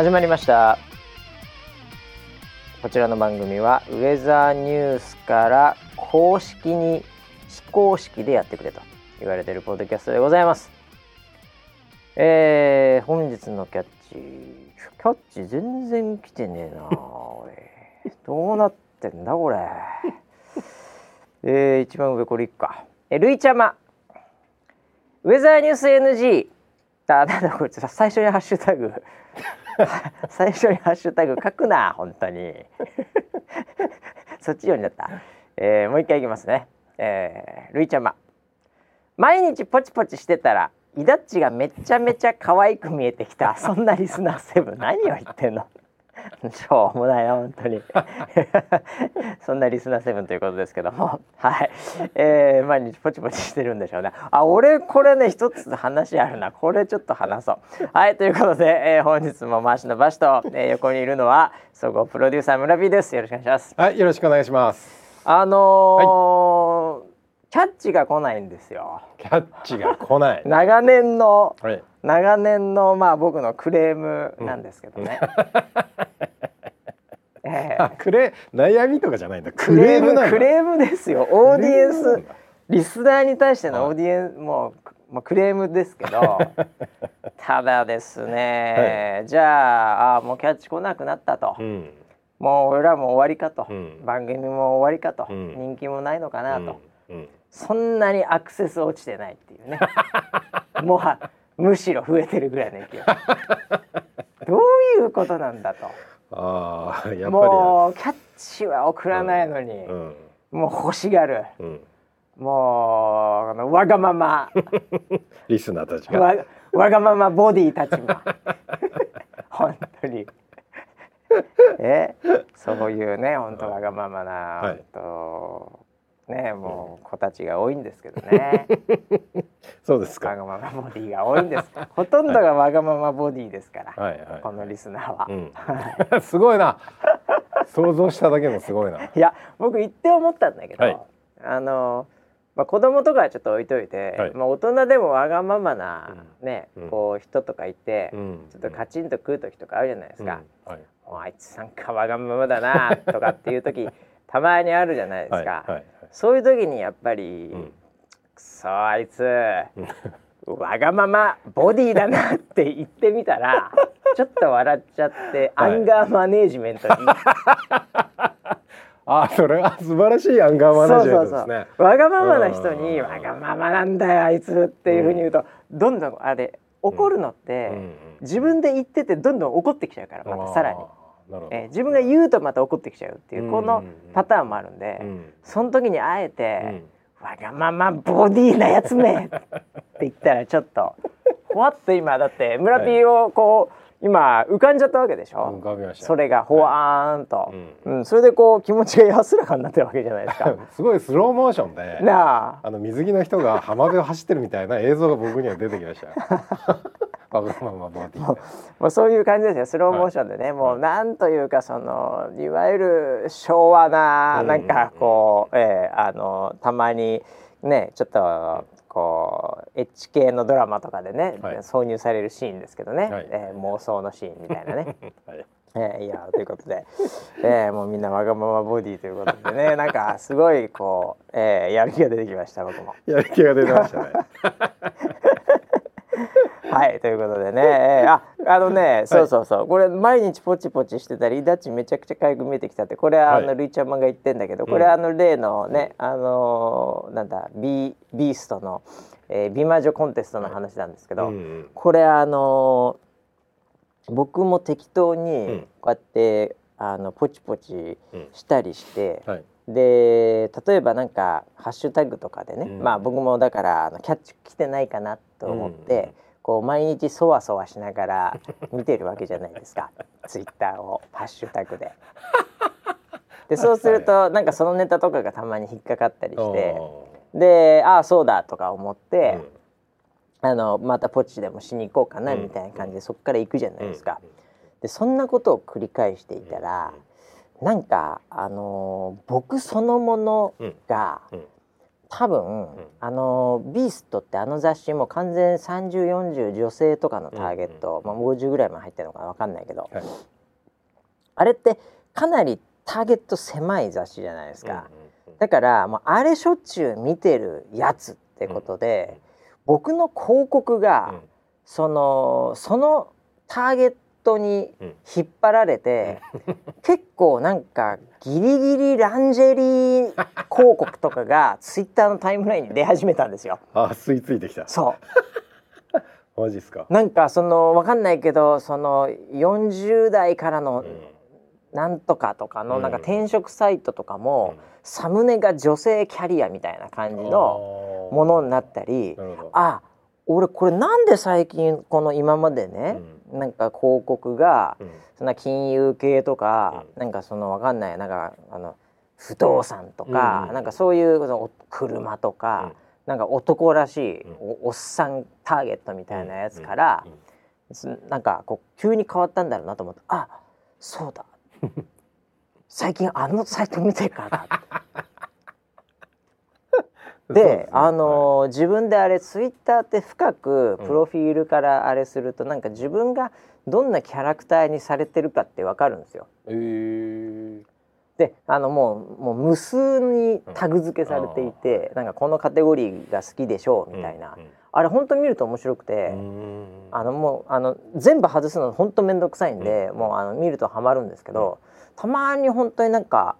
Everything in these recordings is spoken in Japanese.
始まりました。こちらの番組はウェザーニュースから公式に非公式でやってくれと言われているポッドキャストでございます。えー、本日のキャッチキャッチ全然来てねえなどうなってんだこれ。えー、一番上これいっか。えルイちゃま。ウェザーニュース NG だだだこれ最初にハッシュタグ。最初にハッシュタグ書くな本当に。そっちようになった、えー、もう一回いきますね。えー、るいちゃま。毎日ポチポチしてたらイダッチがめちゃめちゃ可愛く見えてきた。そんなリスナーセブン何を言ってんの？しょうもないな本当に。そんなリスナーセブンということですけども。はい、えー、毎日ポチポチしてるんでしょうね。あ俺これね一つ話あるな。これちょっと話そう。はいということで、えー、本日も回しのバシと、えー、横にいるのは総合プロデューサー村 P です。よろしくお願いします。はいよろしくお願いします。あのーはい。キャッチが来ないんですよ。キャッチが来ない。長年の、はい、長年のまあ僕のクレームなんですけどね。うん、えー、クレ悩みとかじゃないんだ。クレームクレームですよ。オーディエンスリスナーに対してのオーディエンス、もうまあクレームですけど、ただですね、はい、じゃああもうキャッチ来なくなったと。うん。もう俺らも終わりかと、うん、番組も終わりかと、うん、人気もないのかなと、うん、そんなにアクセス落ちてないっていうね。もはむしろ増えてるぐらいの勢い。どういうことなんだと。あやっぱりもうキャッチは送らないのに、うん、もう欲しがる、うん、もうわがまま。リスナーたちが。わわがままボディたちも。本当に。えそういうね本当わがままな、はい、とねもう子たちが多いんですけどね。そうですか。わがままボディが多いんです。ほとんどがわがままボディですから、はいはい、このリスナーは、うん、すごいな。想像しただけもすごいな。いや僕言って思ったんだけど、はい、あのまあ、子供とかはちょっと置いといて、はい、まあ、大人でもわがままな、ね、うん、こう人とかいて、うん、ちょっとカチンと食う時とかあるじゃないですか。うん。はい、あいつなんかわがままだなとかっていう時たまにあるじゃないですか、はい。はい、そういう時にやっぱり、うん、くそあいつわがままボディだなって言ってみたら ちょっと笑っちゃって、アンガーマネージメントに。あそれは素晴らしいアンガーマネージメントですね。わがままな人にわがままなんだよあいつっていうふうに言うと、どんどんあれ怒るのって、自分で言っててどんどん怒ってきちゃうからまたさらに。えー、自分が言うとまた怒ってきちゃうっていうこのパターンもあるんで、その時にあえて、わがままボディなやつめって言ったらちょっと ほわっと今だって村ピーをこう、今浮かんじゃったわけでしょ？それがほわーんと、はい。うん、うん、それでこう気持ちが安らかになってるわけじゃないですか。すごいスローモーションでなあ。あの水着の人が浜辺を走ってるみたいな映像が僕には出てきましたまあままボディもうそういう感じですよスローモーションでね、はい、もうなんというかそのいわゆる昭和ななんかこう、うん、えー、あのたまにねちょっとこうエッチ系のドラマとかでね、はい、挿入されるシーンですけどね、はい、えー、妄想のシーンみたいなね。はいえー、いやということで、えー、もうみんなわがままボディということでねなんかすごいこう、えー、やる気が出てきました僕も。やる気が出てましたね。はいということでね、えー、ああのね、そうそうそう。これ毎日ポチポチしてたりダッチめちゃくちゃかゆく見えてきたって。これはあの、ルイちゃんマンが言ってんだけどこれはあの例のね、あのー、なんだビビーストの、えー、美魔女コンテストの話なんですけど、これあのー、僕も適当にこうやって、あのポチポチしたりして、はい。で例えばなんかハッシュタグとかでね、うん、まあ僕もだからあのキャッチ来てないかなと思って、こう毎日そわそわしながら見てるわけじゃないですか。ツイッターをハッシュタグで。でそうするとなんかそのネタとかがたまに引っかかったりしてでああそうだとか思って、うん、あのまたポチでもしに行こうかなみたいな感じでそこから行くじゃないですか。でそんなことを繰り返していたら、なんかあのー、僕そのものが、多分、うん、あのビーストってあの雑誌も完全3040女性とかのターゲット、うんうん、まあ、50ぐらいまで入ってるのかな分かんないけど、はい、あれってかなりターゲット狭い雑誌じゃないですか、うんうん、だからもうあれしょっちゅう見てるやつってことで、僕の広告が、そのそのターゲットに引っ張られて、うん、結構なんかギリギリランジェリー広告とかがツイッターのタイムラインに出始めたんですよ。あ吸い付いてきた。そう。マジっすか。なんかそのわかんないけどその40代からのなんとかとかのなんか転職サイトとかも、サムネが女性キャリアみたいな感じのものになったり、あ俺これなんで最近この今までね、うん、なんか広告が、うん、そんな金融系とか、うん、なんかそのわかんないなんかあの不動産とか、うん、なんかそういう車とか、なんか男らしいおおっさんターゲットみたいなやつから、うん、なんかこう急に変わったんだろうなと思ってあそうだ。最近あのサイト見てるからだで、あのはい、自分であれツイッターって深くプロフィールからあれすると、うん、なんか自分がどんなキャラクターにされてるかってわかるんですよ。えー、であのもうもう無数にタグ付けされていて、うん、なんかこのカテゴリーが好きでしょうみたいな、うんうん、あれ本当見ると面白くて、あのもうあの全部外すの本当面倒くさいんで、もうあの見るとハマるんですけど、たまに本当になんか。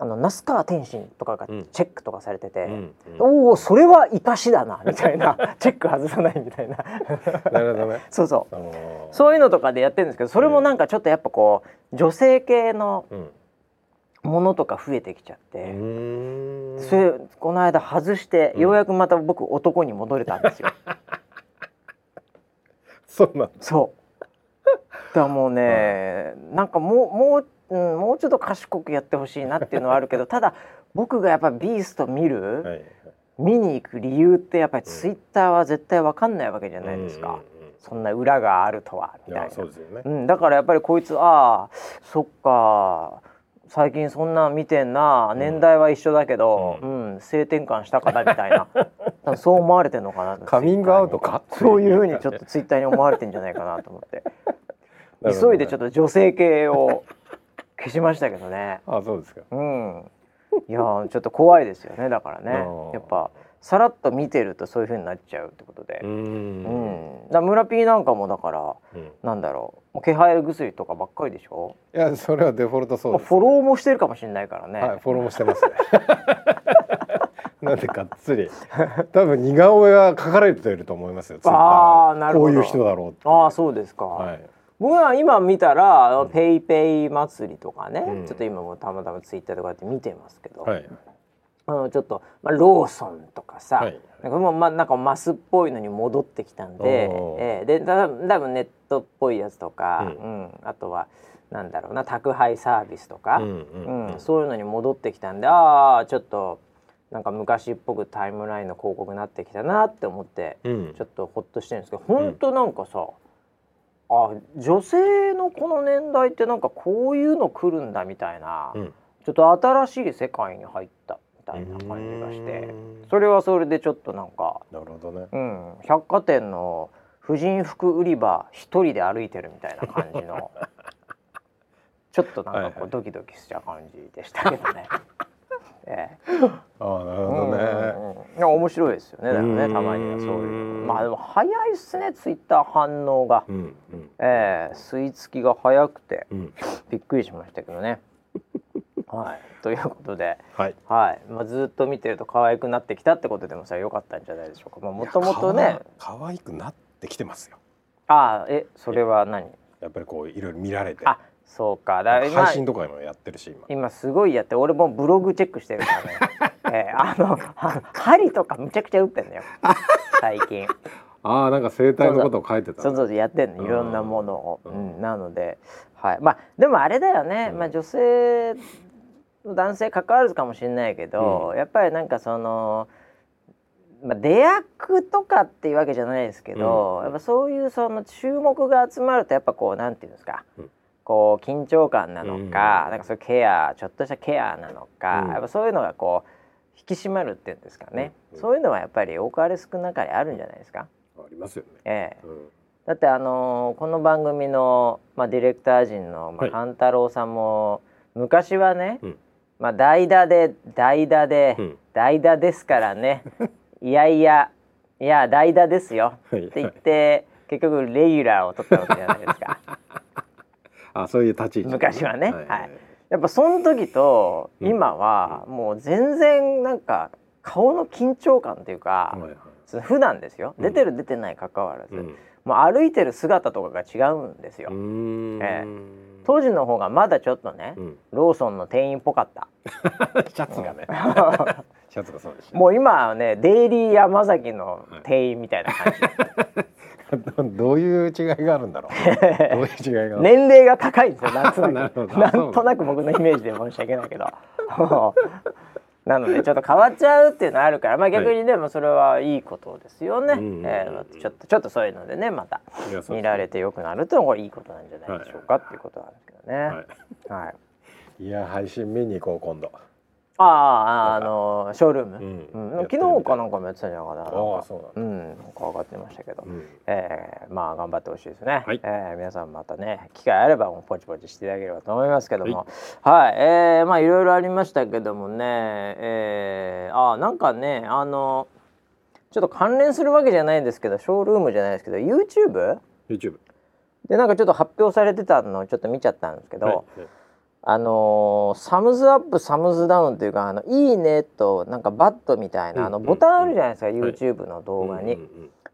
あの那須川天心とかがチェックとかされてて、うんうん。おおそれは生かしだなみたいな。チェック外さないみたいな。なるほどね。そうそう。そういうのとかでやってるんですけどそれもなんかちょっとやっぱこう女性系のものとか増えてきちゃって、うん、それこの間外してようやくまた僕男に戻れたんですよ。そうなんそう。だからもうね、うん、なんかもうもううん、もうちょっと賢くやってほしいなっていうのはあるけど ただ僕がやっぱビースト見る、はい、見に行く理由ってやっぱりツイッターは絶対わかんないわけじゃないですか。そんな裏があるとはみたいな。そうですよね、うん、だからやっぱりこいつああそっか最近そんな見てんな年代は一緒だけど、うん、うん、性転換したかなみたいな。そう思われてんのかなカミングアウトか？そういうふうにちょっとツイッターに思われてんじゃないかなと思って。急いでちょっと女性系を消しましたけどね。あそうですか。うん。いやちょっと怖いですよねだからね。やっぱさらっと見てるとそういうふうになっちゃうってことで。うん。だ村ピーなんかもだから、うん、なんだろう。気配薬とかばっかりでしょ？いやそれはデフォルトそう、ね、フォローもしてるかもしれないからね。はい、フォローもしてますね。なんでがっつり多分似顔絵は描かれてると思いますよ。ああなるほど。こういう人だろうああそうですか。はい。僕は今見たら、 PayPay 祭りとかね、うん、ちょっと今もたまたまツイッターとかって見てますけど、はい、あのちょっと、まあ、ローソンとかさ、はい、なんかもう、まあ、なんかマスっぽいのに戻ってきたんで、えー、で多分ネットっぽいやつとか、うん、うん、あとはなんだろうな宅配サービスとか、うん、うん、そういうのに戻ってきたんでああちょっとなんか昔っぽくタイムラインの広告になってきたなって思って、ちょっとほっとしてるんですけど本当なんかさ、あ女性のこの年代ってなんかこういうの来るんだみたいな、うん、ちょっと新しい世界に入ったみたいな感じがしてそれはそれでちょっとなんかなるほどね、うん、百貨店の婦人服売り場一人で歩いてるみたいな感じの ちょっとなんかこうドキドキしちゃう感じでしたけどね。ええ、あなるほどね、うんうん、面白いですよねだからねたまにはそういうまあでも早いっすねツイッター反応が、うんうん、ええ吸い付きが早くて、うん、びっくりしましたけどね。はい、ということで、はい、はい、まあ、ずっと見てると可愛くなってきたってことでもさ良かったんじゃないでしょうか。まあ、もともとね、可愛くなってきてますよ。ああ、え、それは何？やっぱりこういろいろ見られて。あ、そうか。だ配信とかもやってるし今。今すごいやって俺もブログチェックしてるからね、えー、あの針とかむちゃくちゃ打ってんのよ。最近。ああなんか生態のことを書いてた、ね、そうそう。やってんの。いろんなものを、うん、なのではい。まあでもあれだよね、うん、まあ女性男性関わるかもしれないけど、うん、やっぱりなんかそのまあ、出役とかっていうわけじゃないですけど、うん、やっぱそういうその注目が集まるとやっぱこうなんていうんですか、うん、こう緊張感なのか、うん、なんかそういうケアちょっとしたケアなのか、やっぱそういうのがこう引き締まるっていうんですかね、うん。うん、そういうのはやっぱり多かれ少なかれあるんじゃないですか。ありますよね。ええ、うん、だってあのー、この番組のまあディレクター陣のまあ勘太郎さんも、はい、昔はね、うん、まあ代打で代打で、うん、代打ですからね。いやいやいや代打ですよ、って言って、結局レギュラーを取ったわけじゃないですか。あそういう立ち位置、昔はね、はい、はい、やっぱその時と今はもう全然なんか顔の緊張感というか、はいはい、普段ですよ。出てる出てない関わらず、うん、もう歩いてる姿とかが違うんですよ。えー、当時の方がまだちょっとね、うん、ローソンの店員っぽかった。シャツがね。シャツがそうです、ね、もう今はねデイリー山崎の店員みたいな感じ。どういう違いがあるんだろう？どういう違いが？年齢が高いんですよ。なんとなく。なんとなく僕のイメージで申し訳ないけど。なのでちょっと変わっちゃうっていうのはあるから、まあ逆にでもそれはいいことですよね。はい、えー、ちょっとちょっとそういうのでねまた見られてよくなるとこれいいことなんじゃないでしょうか、はい、っていうことなんですけどね。はい。はい、いや配信見に行こう今度。あああのショールーム、うん。うん、昨日かなんかもやってたんじゃな。いかなああそうなんうん。なんか上がってましたけど、うん、えー、まあ頑張ってほしいですね、はい、えー、皆さんまたね機会あればもうポチポチしていただければと思いますけども。はい、はい、えー、まあいろいろありましたけどもね。えー、あなんかねあのちょっと関連するわけじゃないんですけどショールームじゃないですけど YouTube? YouTube でなんかちょっと発表されてたのをちょっと見ちゃったんですけど、はい。はいあのー、 thumbs up thumbs down というかあのいいねとなんかバットみたいなあのボタンあるじゃないですか、YouTube の動画に。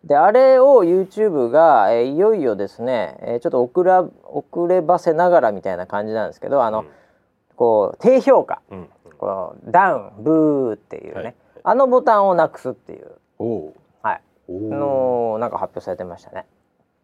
であれを YouTube が、えー、いよいよですね、えー、ちょっと遅ら遅ればせながらみたいな感じなんですけどあの、うん、こう低評価、うん、こうダウンブーっていうね、はい、あのボタンをなくすっていう。はい。のなんか発表されてましたね。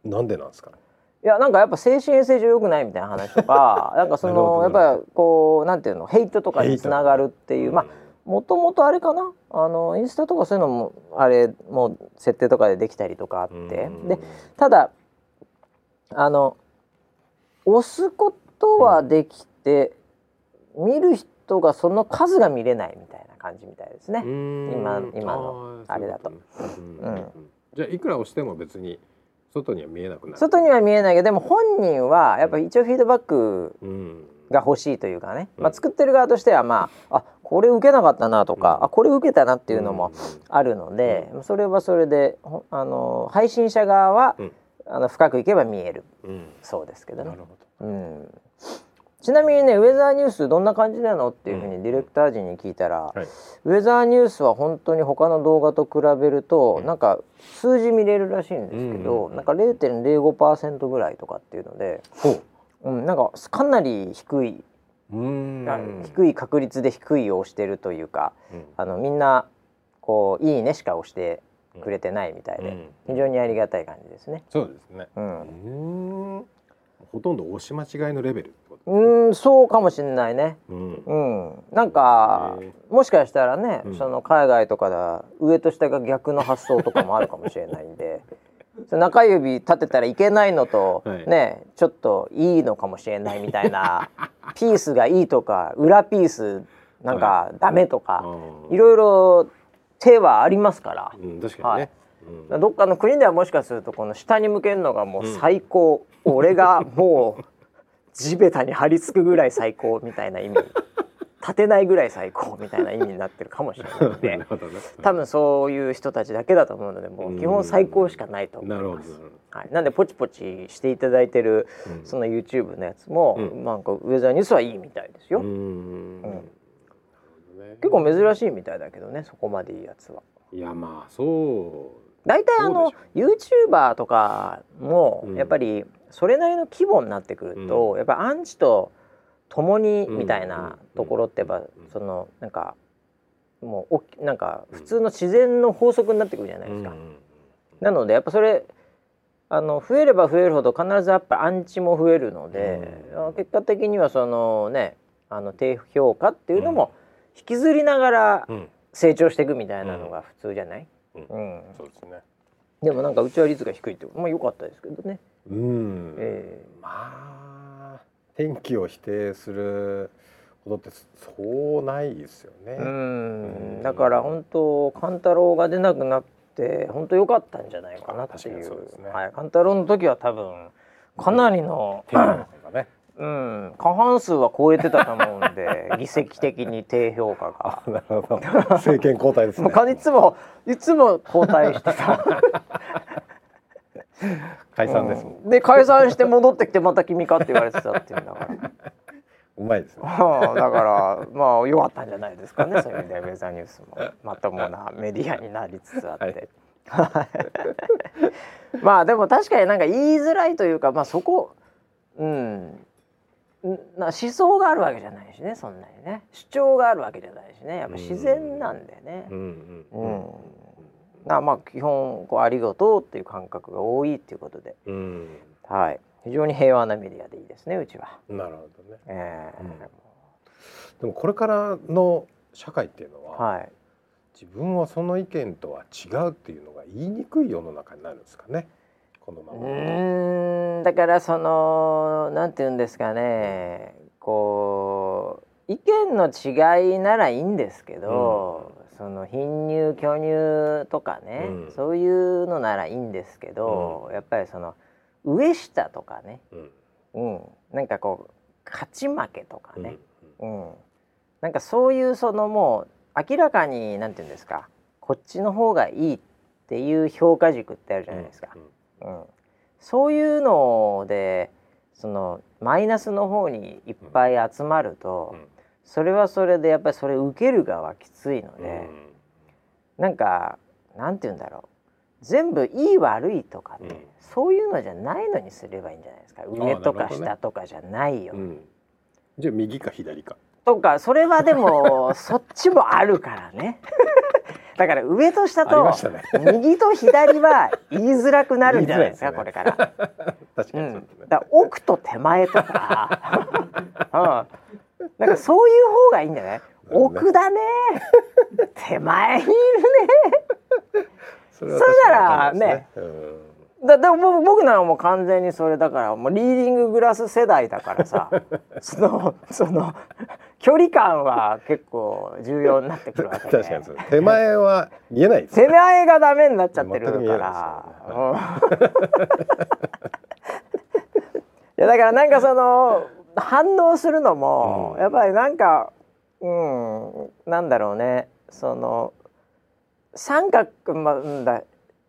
なんでなんですかねいやなんかやっぱ精神衛生上良くないみたいな話とか なんかそのやっぱりこうなんていうのヘイトとかにつながるっていうまあもともとあれかな？あのインスタとかそういうのもあれもう設定とかでできたりとかあって。でただあの押すことはできて、見る人がその数が見れないみたいな感じみたいですね。今今のあれだと。うん、じゃあいくら押しても別に外には見えなくなる。外には見えないけどでも本人はやっぱ一応フィードバックが欲しいというかね、うん、まあ、作ってる側としてはまああこれ受けなかったなとか、うん、あこれ受けたなっていうのもあるので、うん、それはそれであの配信者側は、あの深くいけば見える、そうですけどね。なるほど。うんちなみにねウェザーニュースどんな感じなのっていうふうにディレクター陣に聞いたら、はい、ウェザーニュースは本当に他の動画と比べると、うん、なんか数字見れるらしいんですけど、うん、なんか0.05%ぐらいとかっていうので、う。ん、なんかかなり低い低い確率で低いを押してるというか、うん、あのみんなこう「いいね」しか押してくれてないみたいで、非常にありがたい感じですね。そうですね、うんほとんど押し間違いのレベルうんそうかもしれないね、うん、うん、なんかもしかしたらね、うん、その海外とかでは上と下が逆の発想とかもあるかもしれないんで。中指立てたらいけないのと、はい、ねちょっといいのかもしれないみたいな ピースがいいとか裏ピースなんかダメとか、はい、いろいろ手はありますから。うん、確かにね、はいうん、どっかの国ではもしかするとこの下に向けるのがもう最高、うん、俺がもう地べたに張り付くぐらい最高みたいな意味。立てないぐらい最高みたいな意味になってるかもしれないので。多分そういう人たちだけだと思うのでもう基本最高しかないと。思います。はい、なんでポチポチしていただいてる、うん、その YouTube のやつも、うん、なんかウェザーニュースはいいみたいですよ。うん、結構珍しいみたいだけどねそこまでいいやつは。いやまあそう大体あの YouTuber とかもやっぱりそれなりの規模になってくると、やっぱアンチと共にみたいなところってやっぱそのなんかもうおなんか普通の自然の法則になってくるじゃないですか。なのでやっぱそれあの増えれば増えるほど必ずやっぱアンチも増えるので、結果的にはそのねあの低評価っていうのも引きずりながら成長していくみたいなのが普通じゃない、うん、そうですね。でもなんかうちは率が低いってまあ良かったですけどね。うん、えー、まあ天気を否定するほどってそうないですよね。うん。だから本当勘太郎が出なくなって本当良かったんじゃないかなっていう。うね、はい、勘太郎の時は多分かなりの、うん、ね、うん、過半数は超えてたと思うんで 議席的に低評価が。なるほど政権交代ですね。い つもいつも交代してた。解散ですうん、で解散して戻ってきてまた君かって言われてたっていうんだから。うまいですね。だからまあ良かったんじゃないですかね。そういう意味でウェザーニュースもまともなメディアになりつつあって。はい、まあでも確かになんか言いづらいというかまあそこうんな思想があるわけじゃないしねそんなにね。主張があるわけじゃないしね。やっぱ自然なんでね。うん、うんなまあ基本こうありがとうっていう感覚が多いっていうことで、うん、はい。非常に平和なメディアでいいですねうちは。なるほどね。えー、うん、でもこれからの社会っていうのは、はい、自分はその意見とは違うっていうのが言いにくい世の中になるんですかね。このまま。うんだからそのなんて言うんですかね。こう意見の違いならいいんですけど、うん、その貧乳巨乳とかね、うん、そういうのならいいんですけど、うん、やっぱりその上下とかね、うん。なんかこう勝ち負けとかね、うん。なんかそういうそのもう明らかになんて言うんですか。こっちの方がいいっていう評価軸ってあるじゃないですか。うん、そういうのでそのマイナスの方にいっぱい集まると、うん、それはそれでやっぱりそれ受ける側はきついので、うん、なんかなんて言うんだろう。全部いい悪いとかね、うん、そういうのじゃないのにすればいいんじゃないですか。上とか下とかじゃないよ、ね、じゃあ右か左か。とかそれはでも そっちもあるからねだから上と下と、右と左は言いづらくなるんじゃないですか、ね、これから。確かに、ね、うん、だ奥と手前とか、うん、なんかそういう方がいいんじゃない？奥だね。手前にいるね。それならね。うんだでも僕ならもう完全にそれだからもうリーディンググラス世代だからさ そのその距離感は結構重要になってくるわけで確かに手前は見えない手前がダメになっちゃってるから、いやだからなんかその反応するのも、うん、やっぱりなんかうんなんだろうね。その三角まあだ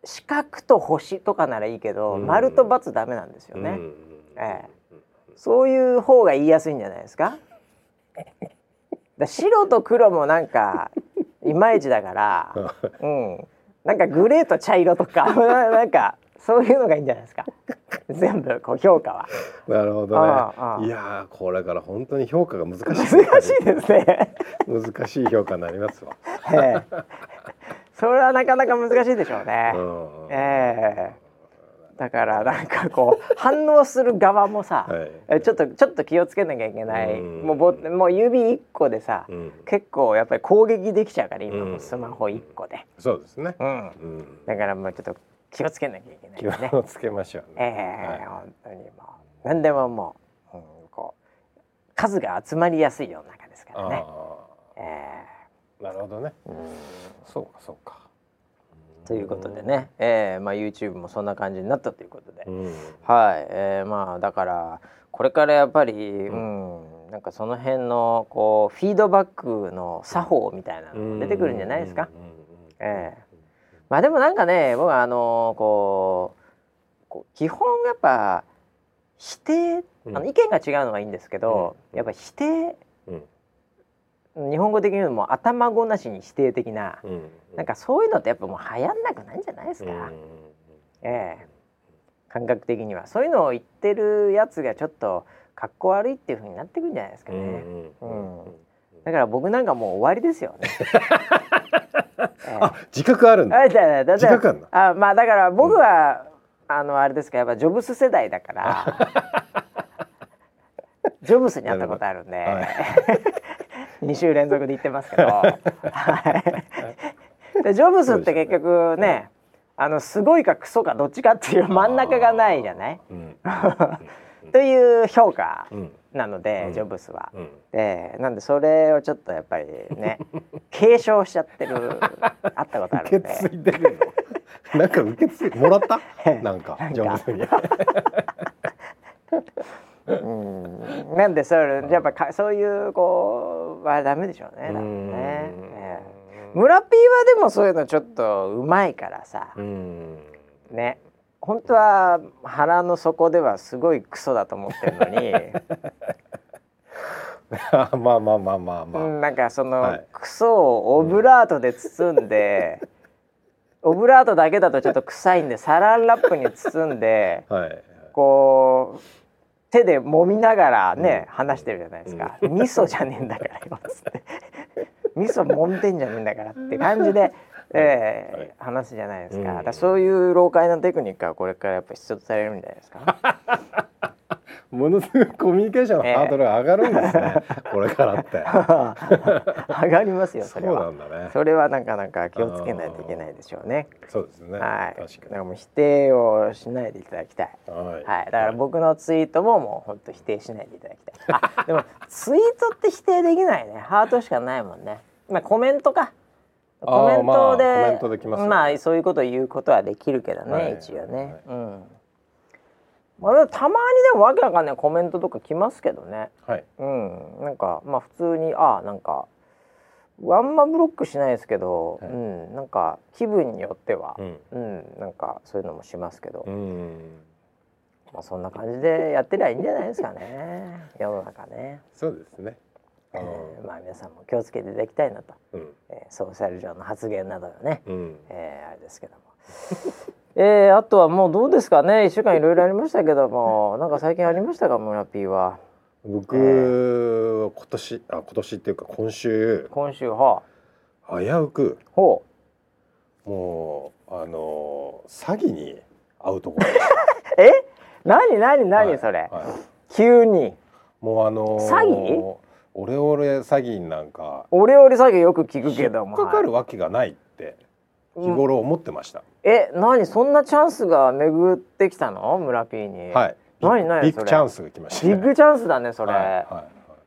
四角と星とかならいいけど、うん、丸と×ダメなんですよね、うん、ええ、そういう方が言いやすいんじゃないですか？だ 白と黒もなんかいまいちだから、うん、なんかグレーと茶色とか なんかそういうのがいいんじゃないですか？全部こう評価は。なるほどね。ああいやこれから本当に評価が難しい、難しいですね。難しい評価になりますわ。ええ、それはなかなか難しいでしょうね。うええ。だからなんかこう 反応する側もさ、はい、ちょっとちょっと気をつけなきゃいけない、うもうぼもう指一個でさ、うん、結構やっぱり攻撃できちゃうから今もスマホ一個で、そうですね、うん。だからもうちょっと気をつけなきゃいけないね。気をつけましょう、ね、ええーはい、本当にもう何でももう、うん、こう数が集まりやすい世の中ですからねええー、なるほどね、うん、そうかそうか。ということでね、えーまあ、YouTube もそんな感じになったということで、うん、はい、えー、まあだからこれからやっぱり、うん、うん、なんかその辺のこうフィードバックの作法みたいなの出てくるんじゃないですか？えー、まあでもなんかね僕はあのこうこう基本やっぱ否定あの意見が違うのはいいんですけど、やっぱ否定日本語的に言うも頭ごなしに否定的な、うん、なんかそういうのってやっぱもう流行んなくないんじゃないですか、うん、ええ。感覚的にはそういうのを言ってるやつがちょっとかっこ悪いっていうふうになってくるんじゃないですかね、うん、だから僕なんかもう終わりですよね。えあ自覚あるんだ。自覚あるあまあだから僕は、あのあれですかやっぱジョブス世代だから ジョブスに会ったことあるんで、はい 2週連続で言ってますけど、でジョブスって結局ね、あのすごいかクソかどっちかっていう真ん中がないじゃない、うん。という評価なので、うん、ジョブスは。うん、でなんでそれをちょっとやっぱりね 継承しちゃってるあったことあるんで。受け継いでるの？なんか受け継いもらった？なんかジョブスに。うんなんでそれやっぱかそういうこうはダメでしょうね。多分ね。えー、村ピーはでもそういうのちょっとうまいからさ。ね。本当は腹の底ではすごいクソだと思ってるのに まあまあまあまあまあ、なんかその、はい、クソをオブラートで包んで、うん、オブラートだけだとちょっと臭いんでサランラップに包んで、はい、こう手で揉みながらね、うん、話してるじゃないですか、うん、味噌じゃねえんだからよっつって。味噌揉んでんじゃねえんだからって感じで えー、はい、話すじゃないですか,、だそういう老快なテクニックはこれからやっぱ必要とされるんじゃないですかものすごいコミュニケーションのハードルが上がるんですね、えー、これからって。上がりますよそれは。そうなんだね。それはなかなか気をつけないといけないでしょうね。そうですね。はい。確かに。もう否定をしないでいただきたい。はい、はい、だから僕のツイートももう本当否定しないでいただきたい。あでもツイートって否定できないね。ハートしかないもんね。まあコメントか。コメントで,、まあ、そういうことを言うことはできるけどね、はい、一応ね、はい、うんまあ、たまにでもわけわかんないコメントとか来ますけどね、はい、うん。なんかまあ普通にああなんかあんまブロックしないですけど、はい、うん、なんか気分によっては、うん、うん、なんかそういうのもしますけど、うん、まあそんな感じでやってりゃいいんじゃないですかね。世の中ね。そうですね。えー、まあ皆さんも気をつけていただきたいなと、うん、えー、ソーシャル上の発言などよね、うん、えー、あれですけども。えー、あとはもうどうですかね。1週間いろいろありましたけども。なんか最近ありましたか村 P は。僕、えー、今年あ今年っていうか今週。今週は危うくほう。もうあの詐欺に遭うところ。え？何何何それ、はい。はい、急に。もうあのー、詐欺？オレオレ詐欺なんか。オレオレ詐欺よく聞くけども。かかるわけがない。って日頃思ってました、うん、え何？そんなチャンスが巡ってきたの？村 P に。はい。何何ビッグチャンスが来ました、ね、ビッグチャンスだねそれ、はいはいはい、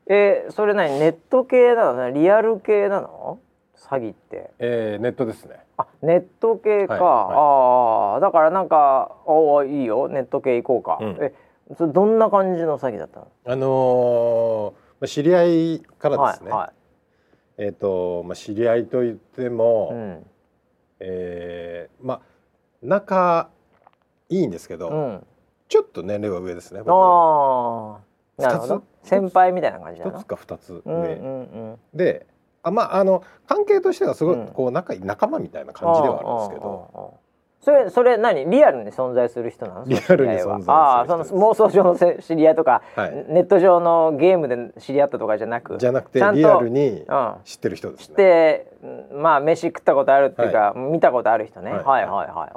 えそれ何？ネット系なの？リアル系なの？詐欺って。えー、ネットですね。あネット系か、はいはい、ああだからなんかおいいよ。ネット系行こうか、うん、えそれどんな感じの詐欺だったの？あのーまあ、知り合いからですね、はいはい、えっ、ー、と、まあ、知り合いといっても、うん、えー、まあ仲いいんですけど、うん、ちょっと年齢は上ですね。ああ、なるほど。先輩みたいな感じ一つか二つ上、うんうんうん、で、あまああの関係としてはすごいこう仲いい仲間みたいな感じではあるんですけど。それそれ何？リアルに存在する人なの？リアルに存在するああその妄想上の知り合い。とか、はい、ネット上のゲームで知り合ったとかじゃなくじゃなくてリアルに知ってる人ですね、知ってまあ飯食ったことあるっていうか、はい、見たことある人ね、はい、はいはいはい。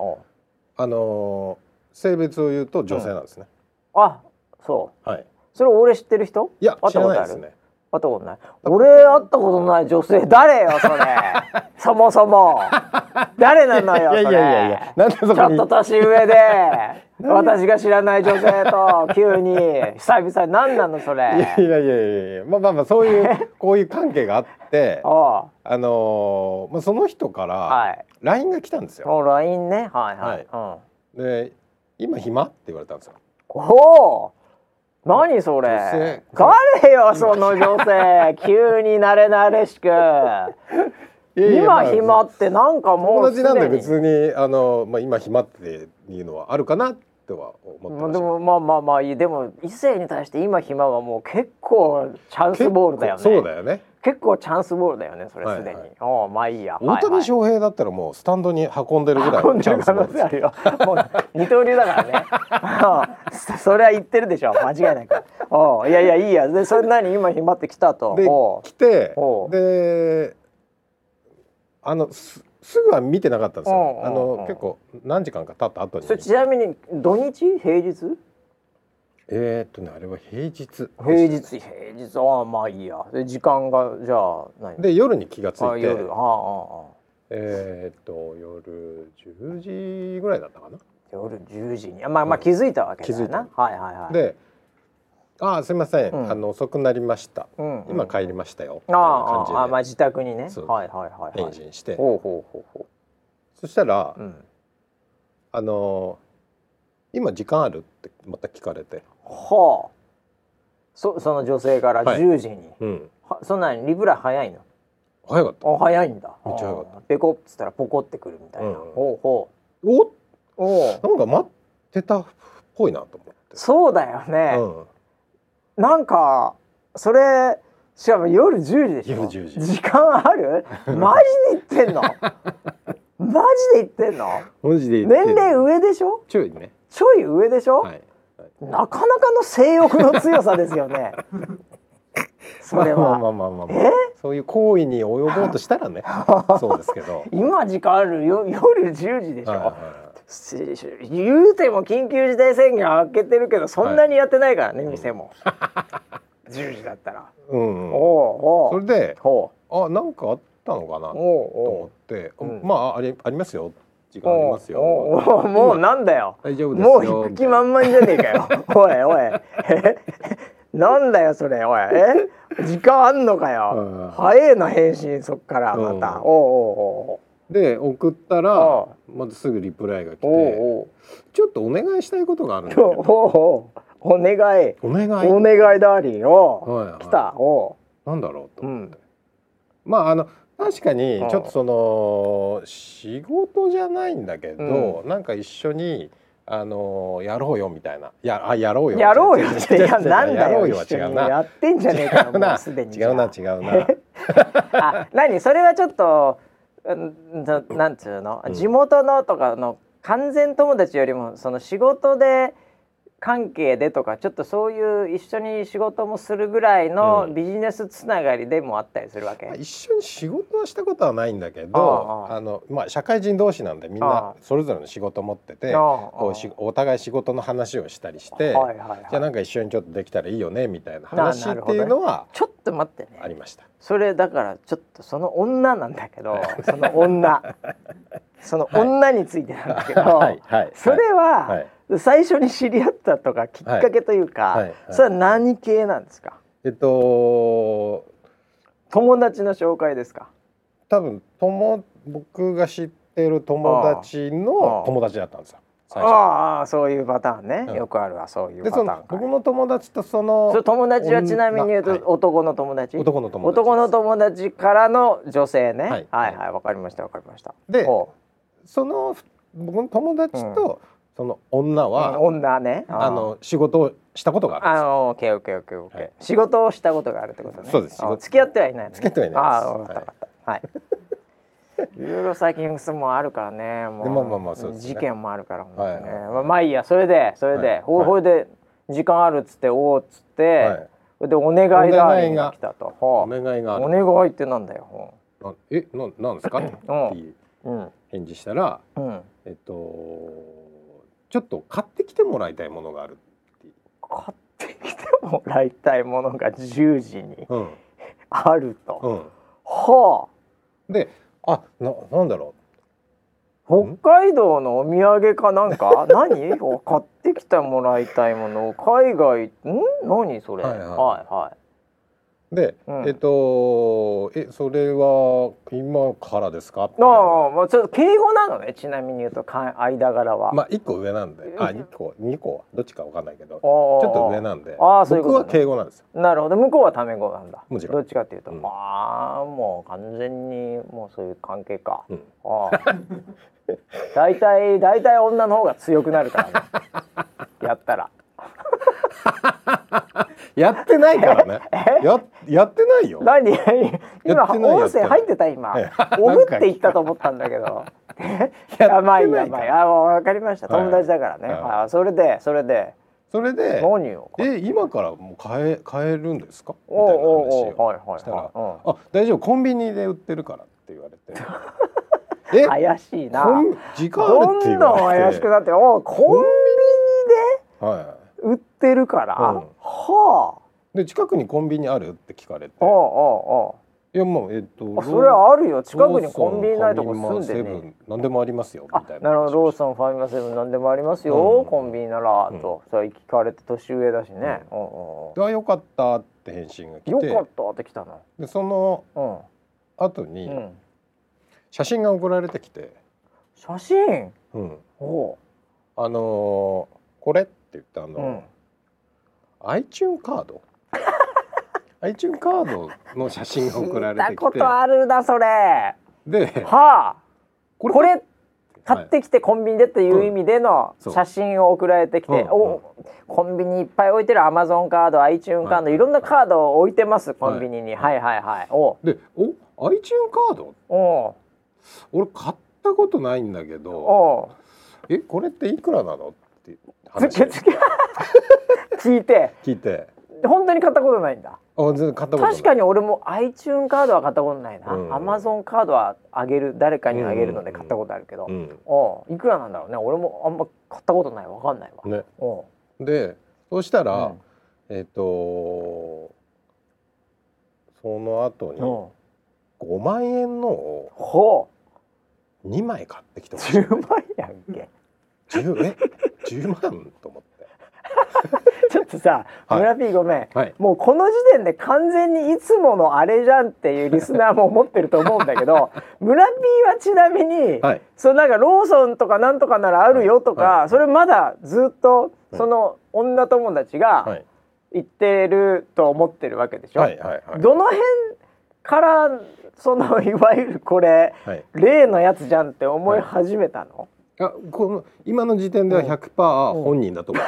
あのー、性別を言うと女性なんですね、うん、あそう。はい。それ俺知ってる人？いや知らないですね会ったことない。俺会ったことない女性。誰よそれ。そもそも。誰なのよいやいやいやいや。なんでそこちょっと年上で。私が知らない女性と急に久々に。何なのそれ。いやいやいやいや。まあまあまあそういう こういう関係があってあのー、まあ、その人から LINE が来たんですよ、はい、LINE ね。はいはい、はい、うん、で今暇？って言われたんですよ。おお何それ？誰よその女性。急に慣れ慣れしく。今暇ってなんかもう友達なんで別にあの、まあ、今暇っていうのはあるかなっては思ってまでもまあまあまあいいでも異性に対して今暇はもう結構チャンスボールだよね。そうだよね結構チャンスボールだよねそれすでに、はい。はい、おまあいいや。大谷翔平だったらもうスタンドに運んでるぐらいのチャンスボール。あるよ。もう二刀流だからね。それは言ってるでしょ。間違いないからおいやいやいいや。でそれ何？今暇って来たと。で来てであのすすぐは見てなかったんですよ。あの結構何時間か経った後に。それちなみに土日？平日？えー、っとねあれは平日平日平日ああまあいいや。で時間がじゃあ何？で夜に気がついて。夜あああえー、っと夜10時ぐらいだったかな。夜10時に。まあまあ気づいたわけだな、はいはいはい。であすみません、うん、あの遅くなりました、うんうん、今帰りましたよ。ああまあ自宅にね。はいはいはい、返信して。ほうほうほうほう。そしたら、うん、あの今時間ある？ってまた聞かれてはあ。そその女性から10時に、はいうん、そんなにリプライ早いの早かった。あ早いんだ。めっちゃ早かった。ペコっつったらポコってくるみたいな、うん、ほうほう。お？おなんか待ってたっぽいなと思って。そうだよね、うん、なんかそれしかも夜10時でしょ？夜10時。時間ある？マジで言 ってんの？マジで言ってんの？マジで年齢上でしょ？ちょいね。ちょい上でしょ、はいなかなかの性欲の強さですよね。それは。まあまあまあまあ、まあ、そういう行為に及ぼうとしたらね。そうですけど。今時間あるよ夜10時でしょ。はいはい言うても緊急事態宣言開けてるけどそんなにやってないからね、はい、店も。10時だったら、うん、うん、おおそれであなんかあったのかなと思って、うん、まあありありますよ時間ありますよ。もうなんだよ。大丈夫もう行く気満々じゃねえかよ。おいおい。なんだよそれおい。え？時間あんのかよ。早えな返信そっからまた。おおおで送ったらまずすぐリプライが来てちょっとお願いしたいことがあるんだけど。お願い。お願い？お願いダーリンお来た。おなんだろうと思って、まああの確かにちょっとその仕事じゃないんだけど、うん、なんか一緒にあのやろうよみたいな。やあやろうよ。やろうよってやなんだよ。は違うな。やってんじゃねえかもうすでに。違うな違うな。あ何？それはちょっとなんつうの、地元のとかの完全友達よりもその仕事で関係でとかちょっとそういう一緒に仕事もするぐらいのビジネスつながりでもあったりするわけ、うん、一緒に仕事はしたことはないんだけどあの、まあ、社会人同士なんでみんなそれぞれの仕事持っててこうしお互い仕事の話をしたりして、はいはいはい、じゃあなんか一緒にちょっとできたらいいよねみたいな話っていうのは、ね、ちょっと待ってね。ありました。それだからちょっとその女なんだけどその女。その女についてなんだけど、はい。はい、それは、はい最初に知り合ったとかきっかけというか、はい。はい、それは何系なんですか？えっと友達の紹介ですか？多分友僕が知ってる友達の友達だったんですよ。ああそういうパターンね、うん、よくあるわそういうパターン僕の友達とそのそ友達はちなみに言うと男の友達、男の友達男の友達からの女性ね、はい、はいはいわかりましたわかりました。でその僕の友達と、その女は、うん、女ね。あの仕事をしたことがあるあのオッケーオッケーオッケーオッケー仕事をしたことがあるってことね。そうです。付き合ってはいない、ね、付き合ってはいないああ分かった分かった。はい。いろいろ最近すもあるからねもう、まあまあまあそうです、ね、事件もあるからね、はいまあ、まあいいやそれでそれで、はい、ほい。で時間あるっつっておおっつって、はい、でお願いが。来たとお願いがお願いってなんだよえななんですか？っていう返事したら、うん、えっとちょっと買ってきてもらいたいものがある。買ってきてもらいたいものが10時に、うん、あると、うん、はあ。であななんだろう。北海道のお土産かなんか？何？買ってきてもらいたいもの。海外ん？何それ、はいはい、はいはいで、うん、えっとえそれは今からですか？ああまあちょっと敬語なのねちなみに言うとか間柄は。まあ一個上なんで。あ二個二個どっちかわかんないけどちょっと上なんで。あそういうこと、ね、僕は敬語なんですよ。なるほど。向こうはタメ語なんだ。もちろん。どっちかっていうと、うん、ああもう完全にもうそういう関係か、うん、ああ 大体大体女の方が強くなるからね。やったら やってないからね。ややってないよ。何？今音声入ってた今。おぐって言ったと思ったんだけど。やばいやばい。あわかりました。友達だからね。あそれでそれで。それで何をえ今からもう買え買えるんですか？みたいな話をしたら「あ大丈夫コンビニで売ってるから」って言われて。え？怪しいな。時間あるって言われて。どんどん怪しくなって、おコンビニで。はい。売ってるから、うん、はあ。で近くにコンビニあるって聞かれて。いやもうえっとあそれはあるよ。近くにコンビニないとこ住んでね何でもありますよみたいな。なるほど。ローソンファミマセブン何でもありますよ、うん、コンビニなら、と。それ聞かれて年上だしね、うん。うんうん、あよかったって返信が来て。よかったって来たの？でその後に、写真が送られてきて。写真？うん。おあのー、これって言ったあの、うん、iTune カード？iTune カードの写真が送られてきて。ことあるなそれ。で、はあ、これこれ買ってきてコンビニでっていう意味での写真を送られてきて、うん、おコンビニいっぱい置いてるアマゾンカード iTune カード、はい、いろんなカードを置いてますコンビニに、はい、はいはい。はい。おでお iTune カード？お俺買ったことないんだけどおえこれっていくらなの？って話。聞いて。聞いて。本当に買ったことないんだ。あ全然買ったこと確かに俺も iTune カードは買ったことないな、うん、Amazon カードはあげる誰かにあげるので買ったことあるけど、うん、おいくらなんだろうね。俺もあんま買ったことないわかんないわ、ね、でそうしたら、うん、えっ、ー、とその後に5万円のを2枚買ってきてほしい。10万やんけ。10え？10万と思って。ちょっとさ、村 P ごめん、はい、もうこの時点で完全にいつものあれじゃんっていうリスナーも思ってると思うんだけど 村 P はちなみに、はい、そのなんかローソンとかなんとかならあるよとか、はい、それまだずっとその女友達が言ってると思ってるわけでしょ？どの辺からそのいわゆるこれ、例のやつじゃんって思い始めたの、あこの今の時点では100%本人だと思う。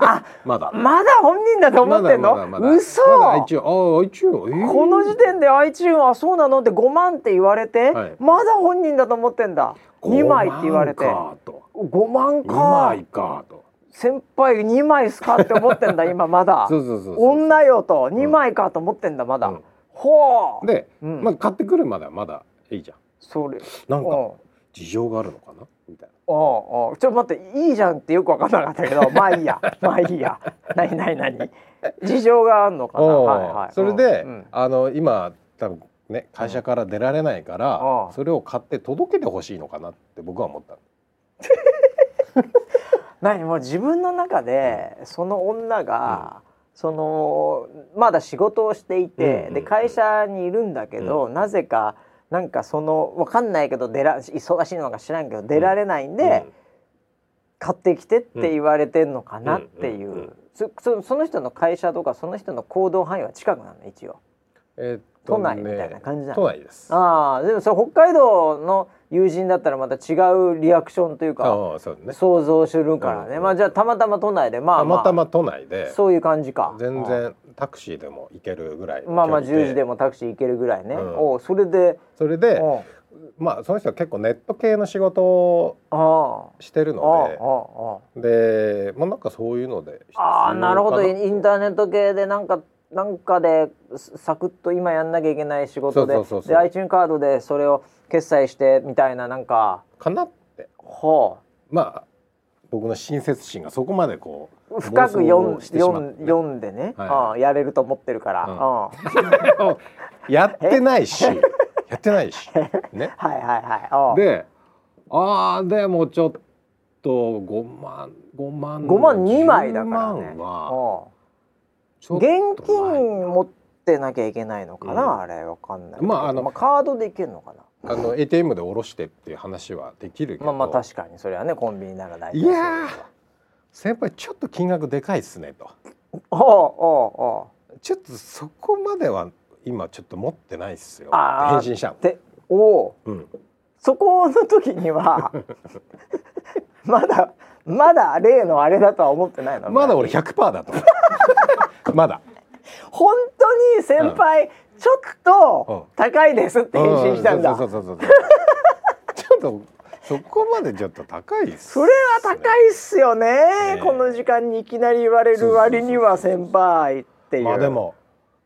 あ まだ。まだ本人だと思ってんの？まだまだ嘘。まだ iTune あ iTune、えー、この時点で iTune あそうなの？って5万って言われて、はい、まだ本人だと思ってんだ。2枚って言われて。5万か2枚かと。先輩2枚すかって思ってんだ 今まだ。そうそうそう女よと2枚かと思ってんだまだ、うん、ほう。で、うん、まあ、買ってくるまではまだいいじゃん。それ。なんか事情があるのかな？おおちょっと待っていいじゃんってよく分かんなかったけど まあいいや。まあいいや。何何何？事情があるのかな、はいはい、それで、うん、あの今多分ね会社から出られないから、うん、それを買って届けてほしいのかなって僕は思った 何もう自分の中でその女が、うん、そのまだ仕事をしていて、で会社にいるんだけど、なぜかなんかそのわかんないけど出ら忙しいのか知らんけど出られないんで、買ってきてって言われてんのかなっていう、そその人の会社とかその人の行動範囲は近くなの一応。えーね、都内みたいな感じなの？都内です。ああでもそれ北海道の友人だったらまた違うリアクションというか想像するからね、まあじゃあたまたま都内でまあ、まあ、たまたま都内で。そういう感じか。全然タクシーでも行けるぐらいまあまあ10時でもタクシー行けるぐらいね、うん、おそれで？それでまあその人は結構ネット系の仕事をしてるので。でまあなんかそういうのでああなるほど。インターネット系でなんかなんかでサクッと今やんなきゃいけない仕事で。で iTunes カードでそれを決済してみたいななんか。かなって。はあまあ僕の親切心がそこまでこう深く読ん読んでね、はい、やれると思ってるから、うん、やってないし。やってないし。ね。はいはいはい。でああでもちょっと5万5万5万2枚だからね。は現金持ってなきゃいけないのかな、うん、あれ。わかんないまああの、まあ、カードでいけるのかなあの ATM で下ろしてっていう話はできるけど。まあまあ確かにそれはねコンビニなら大体いや先輩ちょっと金額でかいっすねと。おおおちょっとそこまでは今ちょっと持ってないっすよ。返信したでおお、うん、そこの時には まだまだ例のあれだとは思ってないのまだ俺100%だと。まだ。本当に先輩、ちょっと高いですって返信したんだ。ちょっとそこまでちょっと高いっす、ね、それは高いっすよね、ね、この時間にいきなり言われる割には先輩っていう。まあでも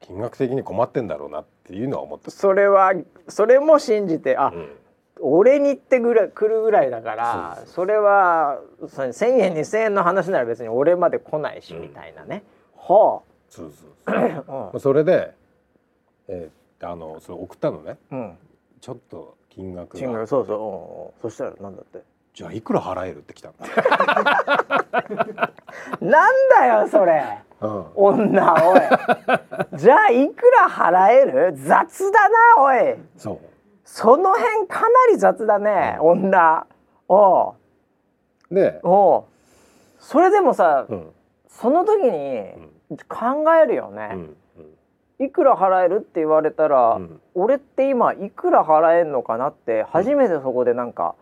金額的に困ってんだろうなっていうのは思ってそれはそれも信じてあ、うん、俺にってぐらるぐらいだからそれは1,000円2,000円の話なら別に俺まで来ないし、みたいなね。はあ。そうそうそう。それでえー、っあのそれ送ったのね、うん、ちょっと金額金額そうそう、そしたらなんだって？じゃあいくら払えるってきた なんだよそれ、うん、女おい。じゃあいくら払える？雑だなおい。そう。その辺かなり雑だね、うん、女。おう。でおう。それでもさ、うん、その時に考えるよね、うんいくら払えるって言われたら、うん、俺って今いくら払えんのかなって初めてそこでなんか、